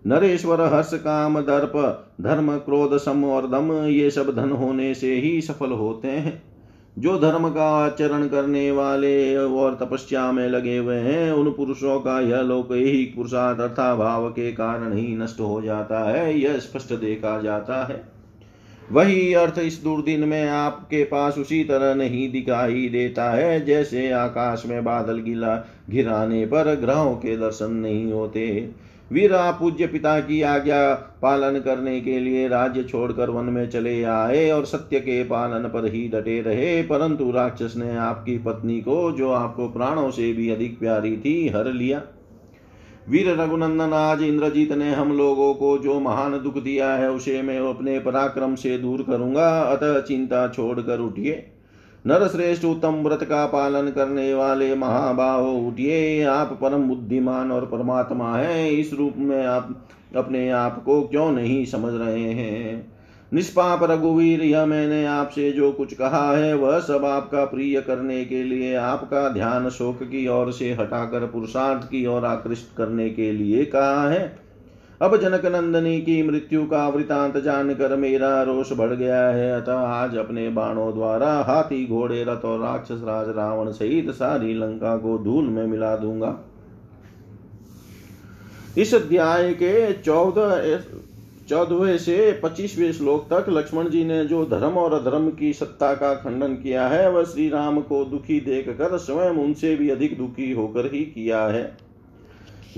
नरेश्वर, हर्ष, काम, दर्प, धर्म, क्रोध, सम और दम, ये सब धन होने से ही सफल होते हैं। जो धर्म का आचरण करने वाले और तपस्या में लगे हुए हैं, उन पुरुषों का यह लोक ही पुरुषार्थ अर्था भाव के कारण ही नष्ट हो जाता है, यह स्पष्ट देखा जाता है। वही अर्थ इस दुर्दिन में आपके पास उसी तरह नहीं दिखाई देता है, जैसे आकाश में बादल गिला घिराने पर ग्रहों के दर्शन नहीं होते। वीरा पूज्य पिता की आज्ञा पालन करने के लिए राज्य छोड़कर वन में चले आए और सत्य के पालन पर ही डटे रहे। परंतु राक्षस ने आपकी पत्नी को, जो आपको प्राणों से भी अधिक प्यारी थी, हर लिया। वीर रघुनंदन, आज इंद्रजीत ने हम लोगों को जो महान दुख दिया है, उसे मैं अपने पराक्रम से दूर करूँगा। अतः चिंता छोड़कर उठिए। नरश्रेष्ठ उत्तम व्रत का पालन करने वाले महाभाव उठिए, आप परम बुद्धिमान और परमात्मा है। इस रूप में आप अपने आप को क्यों नहीं समझ रहे हैं? निष्पाप रघुवीर, यह मैंने आपसे जो कुछ कहा है, वह सब आपका प्रिय करने के लिए, आपका ध्यान शोक की ओर से हटाकर पुरुषार्थ की ओर आकृष्ट करने के लिए कहा है। अब जनक नंदनी की मृत्यु का वृतांत जानकर मेरा रोष बढ़ गया है। अतः आज अपने बाणों द्वारा हाथी, घोड़े, रथ और राक्षस राज रावण सहित सारी लंका को धूल में मिला दूँगा। इस अध्याय के चौदह चौदहवें से पच्चीसवें श्लोक तक लक्ष्मण जी ने जो धर्म और अधर्म की सत्ता का खंडन किया है, वह श्री राम को दुखी देख कर स्वयं उनसे भी अधिक दुखी होकर ही किया है।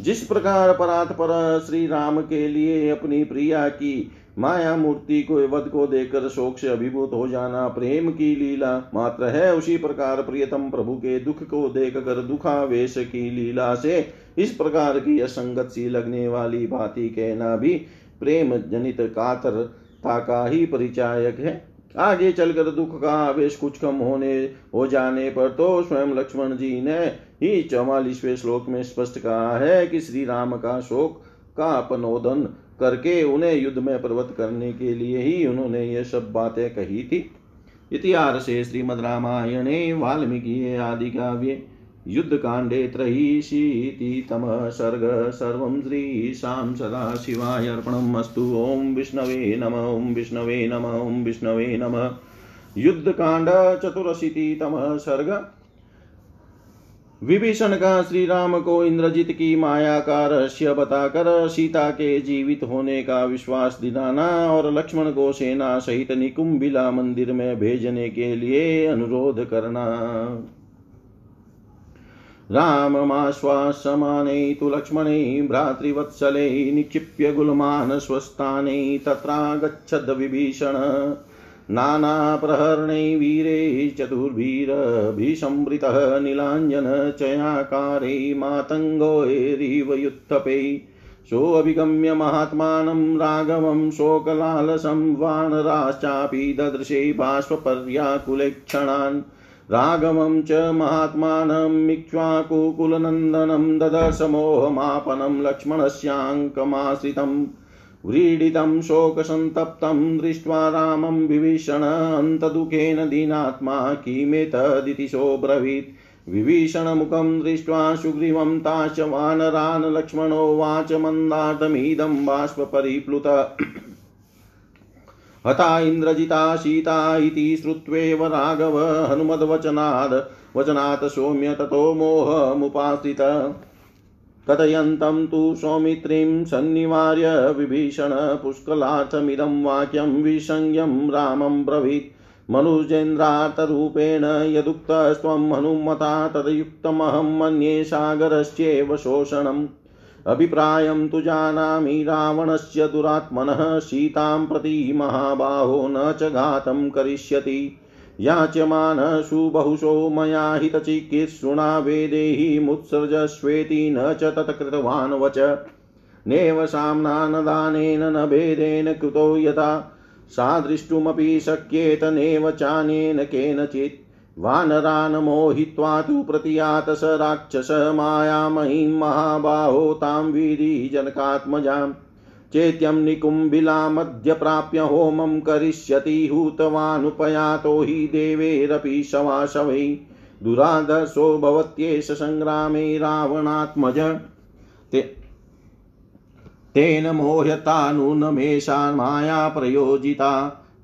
जिस प्रकार परात पर श्री राम के लिए अपनी प्रिया की माया मूर्ति को वध को देखकर शोक से अभिभूत हो जाना प्रेम की लीला मात्र है, उसी प्रकार प्रियतम प्रभु के दुख को देख कर दुखावेश की लीला से इस प्रकार की असंगत सी लगने वाली भांति कहना भी प्रेम जनित कातरता का ही परिचायक है। आगे चलकर दुख का आवेश कुछ कम होने, हो जाने पर तो स्वयं लक्ष्मण जी ने ही चौवालीसवें श्लोक में स्पष्ट कहा है कि श्री राम का शोक का अपनोदन करके उन्हें युद्ध में प्रवत करने के लिए ही उन्होंने ये सब बातें कही थी। इतिहास से श्रीमद रामायणे, वाल्मीकि आदि काव्ये। युद्धकाण्डे त्रयीशीतितमः सर्ग सर्वं श्रीशां सदाशिवाय अर्पणम् अस्तु। ॐ विष्णवे नम, ॐ विष्णवे नम, ॐ विष्णवे नमः। युद्धकांड चतुरशीतितमः सर्ग विभीषण का श्री राम को इंद्रजीत की माया का रहस्य बताकर सीता के जीवित होने का विश्वास दिलाना और लक्ष्मण को सेना सहित निकुंबिला मंदिर में भेजने के लिए अनुरोध करना। राममाश्वासमाने तु लक्ष्मणे भ्रातृवत्सले निक्षिप्य गुलमान् स्वस्थाने तत्रागच्छद्विभीषण नानाप्रहर्णे वीरे चतुर्भिरभिसंवृतः नीलाञ्जनचयाकारे मातङ्गोरिव युत्थपे सोऽभिगम्य महात्मानं राघवं शोकलालसं वानराश्चापि ददृशे बाष्पर्याकुलेक्षणान् राघवं च महात्मानम् इक्ष्वाकुकुलनन्दनं ददर्शमोहमापनं लक्ष्मणस्याङ्कमाश्रितम् व्रीडितं शोकसन्तप्तं दृष्ट्वा रामं विभीषण अन्तदुःखेन दीनात्मा किमेतदिति सोऽब्रवीत्। विभीषणमुखं दृष्ट्वा सुग्रीवं ताश्च वानरान् लक्ष्मणोवाच मन्दार्थमिदं बाष्परिप्लुत हता इन्द्रजिता सीता इति श्रुत्वेव राघव हनुमद्वचनाद्। वचनात् सौम्य ततो मोहमुपाश्रित कथयन्तं तु सौमित्रीं सन्निवार्य विभीषण पुष्कलार्थमिदं वाक्यं विसंज्ञं रामं ब्रवीत्। मनुजेन्द्रार्थरूपेण यदुक्तस्त्वं हनुमता तदयुक्तमहं मन्ये सागरस्येव शोषणम्। अभिप्रायं तु जानामि रावणस्य दुरात्मनः, सीतां प्रति महाबाहो न च घातं करिष्यति। याच्यमानसु बहुशो मया हितचिकित्सुणा वेदेहि मुत्सर्जस्वेति न च तत्कृतवान् वच। नेव साम्नानदानेन न भेदेन कृतो यथा। सा द्रष्टुमपि शक्येत नेव चानेन केनचित् वानरान् मोहित्वा तु प्रतियात स राक्षस मायामहीं महाबाहो तां वीरी जनकात्मजाम् चेत्यं निकुम्भिलामद्य प्राप्य होमं करिष्यति हूतवानुपयातो हि देवेरपि शवाशवै दुरादर्शो भवत्येष सङ्ग्रामे रावणात्मज ते तेन मोह्यतानुनमेषा माया प्रयोजिता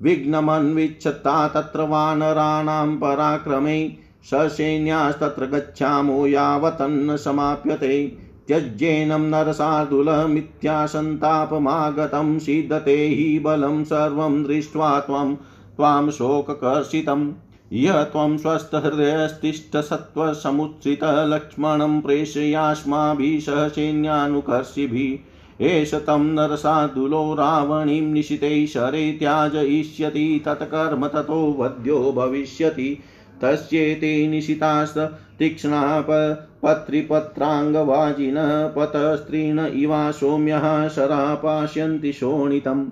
विघ्नमन्विच्छता तत्र वानराणां पराक्रमे ससैन्यास्तत्र गच्छामो यावतन्न समाप्यते। त्यज्येनं नरसार्दुलमित्यासन्तापमागतं सिद्धते हि बलं सर्वं दृष्ट्वा त्वं त्वां शोककर्षितम् य त्वं स्वस्थहृदयस्तिष्ठसत्त्वसमुत्थितलक्ष्मणं प्रेषयास्माभिः सह सैन्यानुकर्षिभिः एष तं नरसादुलो रावणीं निशिते शरे त्याजयिष्यति, तत्कर्म ततो वध्यो भविष्यति। तस्येते निशितास्तीक्ष्णा पत्रिपत्राङ्गवाजिन पतस्त्रीण इवा सौम्यः शरापास्यन्ति शोणितम्।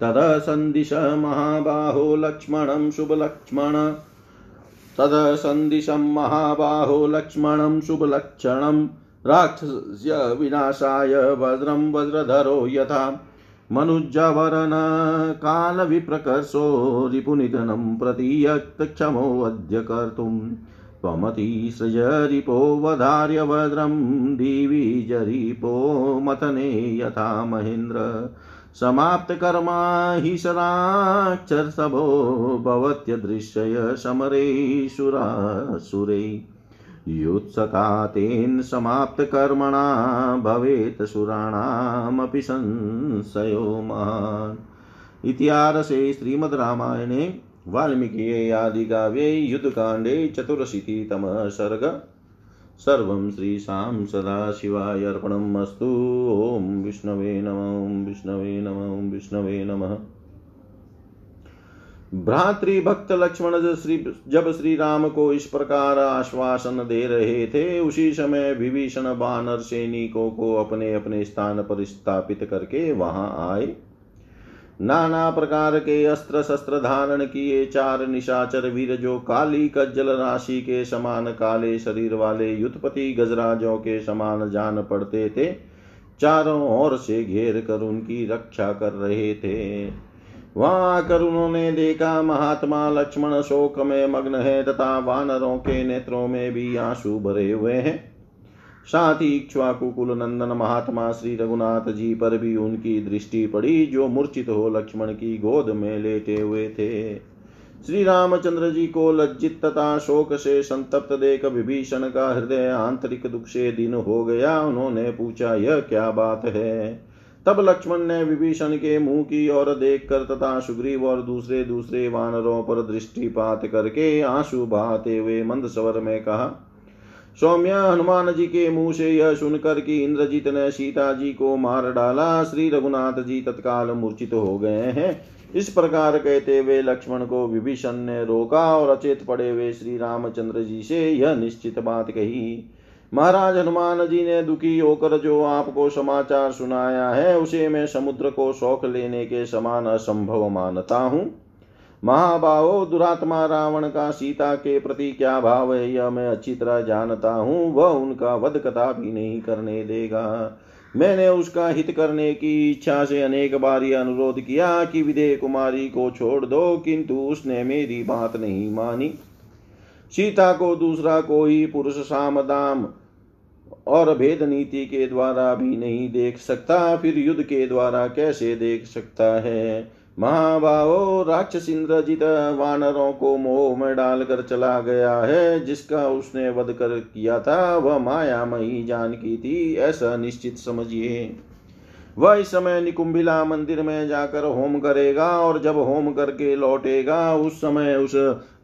तदसन्दिश महाबाहो लक्ष्मणं शुभलक्ष्मण। तदसन्दिशं महाबाहो लक्ष्मणं शुभलक्षणम्। राक्षस्य विनाशाय वज्रं वज्रधरो यथा मनुजवरन कालविप्रकर्षो रिपुनिधनं प्रतियक्तक्षमोऽद्य कर्तुं त्वमतिसृज रिपो वधार्य वज्रं दिवि जरिपो मथने यथा महेन्द्र। समाप्तकर्मा हि शराक्षरसभो भवत्यदृश्य समरे सुरासुरै। युत्सता तेन समाप्तकर्मणा भवेत् सुराणामपि संशयो महान् इतिहासे श्रीमद्रामायणे, वाल्मीकिये आदिकाव्ये, युद्धकाण्डे, चतुरशीतितमः सर्ग। सर्वं श्रीशां सदाशिवाय अर्पणम् अस्तु। ॐ विष्णवे नमः विष्णवे नमः विष्णवे नमः। भ्रातृभक्त लक्ष्मण श्री, जब श्री राम को इस प्रकार आश्वासन दे रहे थे, उसी समय विभीषण बानर सैनिकों को अपने अपने स्थान पर स्थापित करके वहाँ आए। नाना प्रकार के अस्त्र शस्त्र धारण किए, चार निशाचर वीर जो काली कज्जल राशि के समान काले शरीर वाले युद्धपति गजराजों के समान जान पड़ते थे, चारों ओर से घेर कर उनकी रक्षा कर रहे थे। वहाँ आकर उन्होंने देखा महात्मा लक्ष्मण शोक में मग्न है तथा वानरों के नेत्रों में भी आँसू भरे हुए हैं। साथ ही इक्ष्वाकुकुल नंदन महात्मा श्री रघुनाथ जी पर भी उनकी दृष्टि पड़ी जो मूर्छित हो लक्ष्मण की गोद में लेटे हुए थे। श्री रामचंद्र जी को लज्जित तथा शोक से संतप्त देख विभीषण का हृदय आंतरिक दुख से दिन हो गया। उन्होंने पूछा, यह क्या बात है? तब लक्ष्मण ने विभीषण के मुँह की ओर देख कर तथा सुग्रीव और दूसरे दूसरे वानरों पर दृष्टिपात करके आँसू बहाते हुए मंद स्वर में कहा, सौम्य, हनुमान जी के मुँह से यह सुनकर कि इंद्रजीत ने सीता जी को मार डाला, श्री रघुनाथ जी तत्काल मूर्छित हो गए हैं। इस प्रकार कहते हुए लक्ष्मण को विभीषण ने रोका और अचेत पड़े हुए श्री रामचंद्र जी से यह निश्चित बात कही महाराज हनुमान जी ने दुखी होकर जो आपको समाचार सुनाया है, उसे मैं समुद्र को शौक लेने के समान असंभव मानता हूँ। महाभावो दुरात्मा रावण का सीता के प्रति क्या भाव है, यह मैं अच्छी तरह जानता हूँ, वह उनका वध कथा भी नहीं करने देगा। मैंने उसका हित करने की इच्छा से अनेक बार यह अनुरोध किया कि विदे कुमारी को छोड़ दो, किंतु उसने मेरी बात नहीं मानी। सीता को दूसरा कोई पुरुष साम दाम और भेद नीति के द्वारा भी नहीं देख सकता, फिर युद्ध के द्वारा कैसे देख सकता है? महाभाव राक्षस इंद्रजित वानरों को मोह में डालकर चला गया है, जिसका उसने वध कर किया था, वह मायामयी जानकी थी, ऐसा निश्चित समझिए। वह इस समय निकुंभिला मंदिर में जाकर होम करेगा और जब होम करके लौटेगा, उस समय उस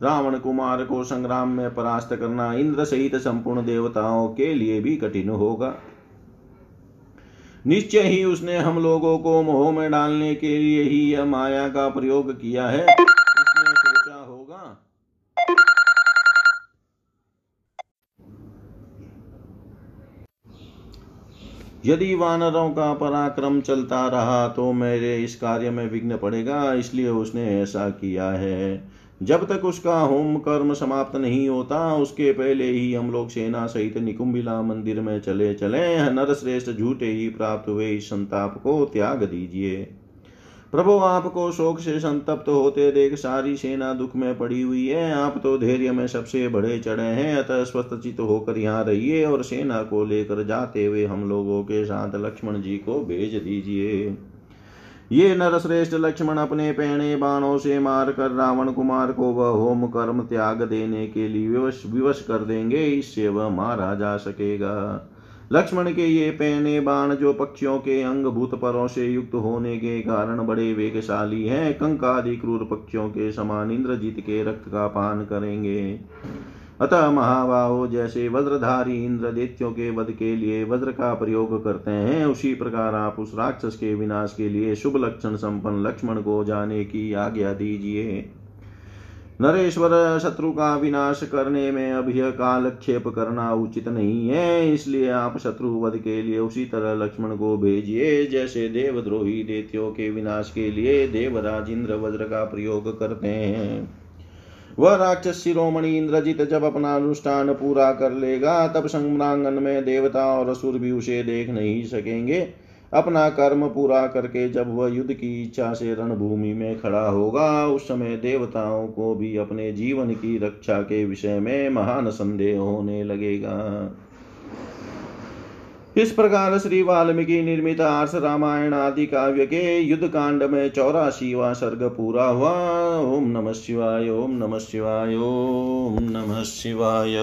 रावण कुमार को संग्राम में परास्त करना इंद्र सहित संपूर्ण देवताओं के लिए भी कठिन होगा। निश्चय ही उसने हम लोगों को मोह में डालने के लिए ही यह माया का प्रयोग किया है। यदि वानरों का पराक्रम चलता रहा तो मेरे इस कार्य में विघ्न पड़ेगा, इसलिए उसने ऐसा किया है। जब तक उसका होम कर्म समाप्त नहीं होता, उसके पहले ही हम लोग सेना सहित निकुंभिला मंदिर में चले चले। नरश्रेष्ठ झूठे ही प्राप्त हुए इस संताप को त्याग दीजिए। प्रभु, आपको शोक से संतप्त होते देख सारी सेना दुख में पड़ी हुई है। आप तो धैर्य में सबसे बड़े चढ़े हैं, अतः स्वस्थचित होकर यहाँ रहिए और सेना को लेकर जाते हुए हम लोगों के साथ लक्ष्मण जी को भेज दीजिए। ये नर श्रेष्ठ लक्ष्मण अपने पहने बाणों से मार कर रावण कुमार को वह होम कर्म त्याग देने के लिए विवश विवश कर देंगे, इससे वह मारा जा सकेगा। लक्ष्मण के ये पहने बाण जो पक्षियों के अंग भूत परों से युक्त होने के कारण बड़े वेगशाली हैं, कंकादि क्रूर पक्षियों के समान इंद्रजीत के रक्त का पान करेंगे। अतः महाबाहो, जैसे वज्रधारी इंद्र दैत्यों के वध के लिए वज्र का प्रयोग करते हैं, उसी प्रकार आप उस राक्षस के विनाश के लिए शुभ लक्षण संपन्न लक्ष्मण को जाने की आज्ञा दीजिए। नरेश्वर शत्रु का विनाश करने में अभ्य कालक्षेप करना उचित नहीं है, इसलिए आप शत्रु वध के लिए उसी तरह लक्ष्मण को भेजिए, जैसे देवद्रोही देत्यो के विनाश के लिए देवराज इंद्र वज्र का प्रयोग करते हैं। वह राक्षस शिरोमणि इंद्रजित जब अपना अनुष्ठान पूरा कर लेगा, तब संग्रांगन में देवता और असुर भी उसे देख नहीं सकेंगे। अपना कर्म पूरा करके जब वह युद्ध की इच्छा से रणभूमि में खड़ा होगा, उस समय देवताओं को भी अपने जीवन की रक्षा के विषय में महान संदेह होने लगेगा। इस प्रकार श्री वाल्मीकि निर्मित आर्ष रामायण आदि काव्य के युद्ध कांड में चौरासीवा सर्ग पूरा हुआ। ओम नमः शिवाय, ओम नमः शिवाय, ओम नमः शिवाय।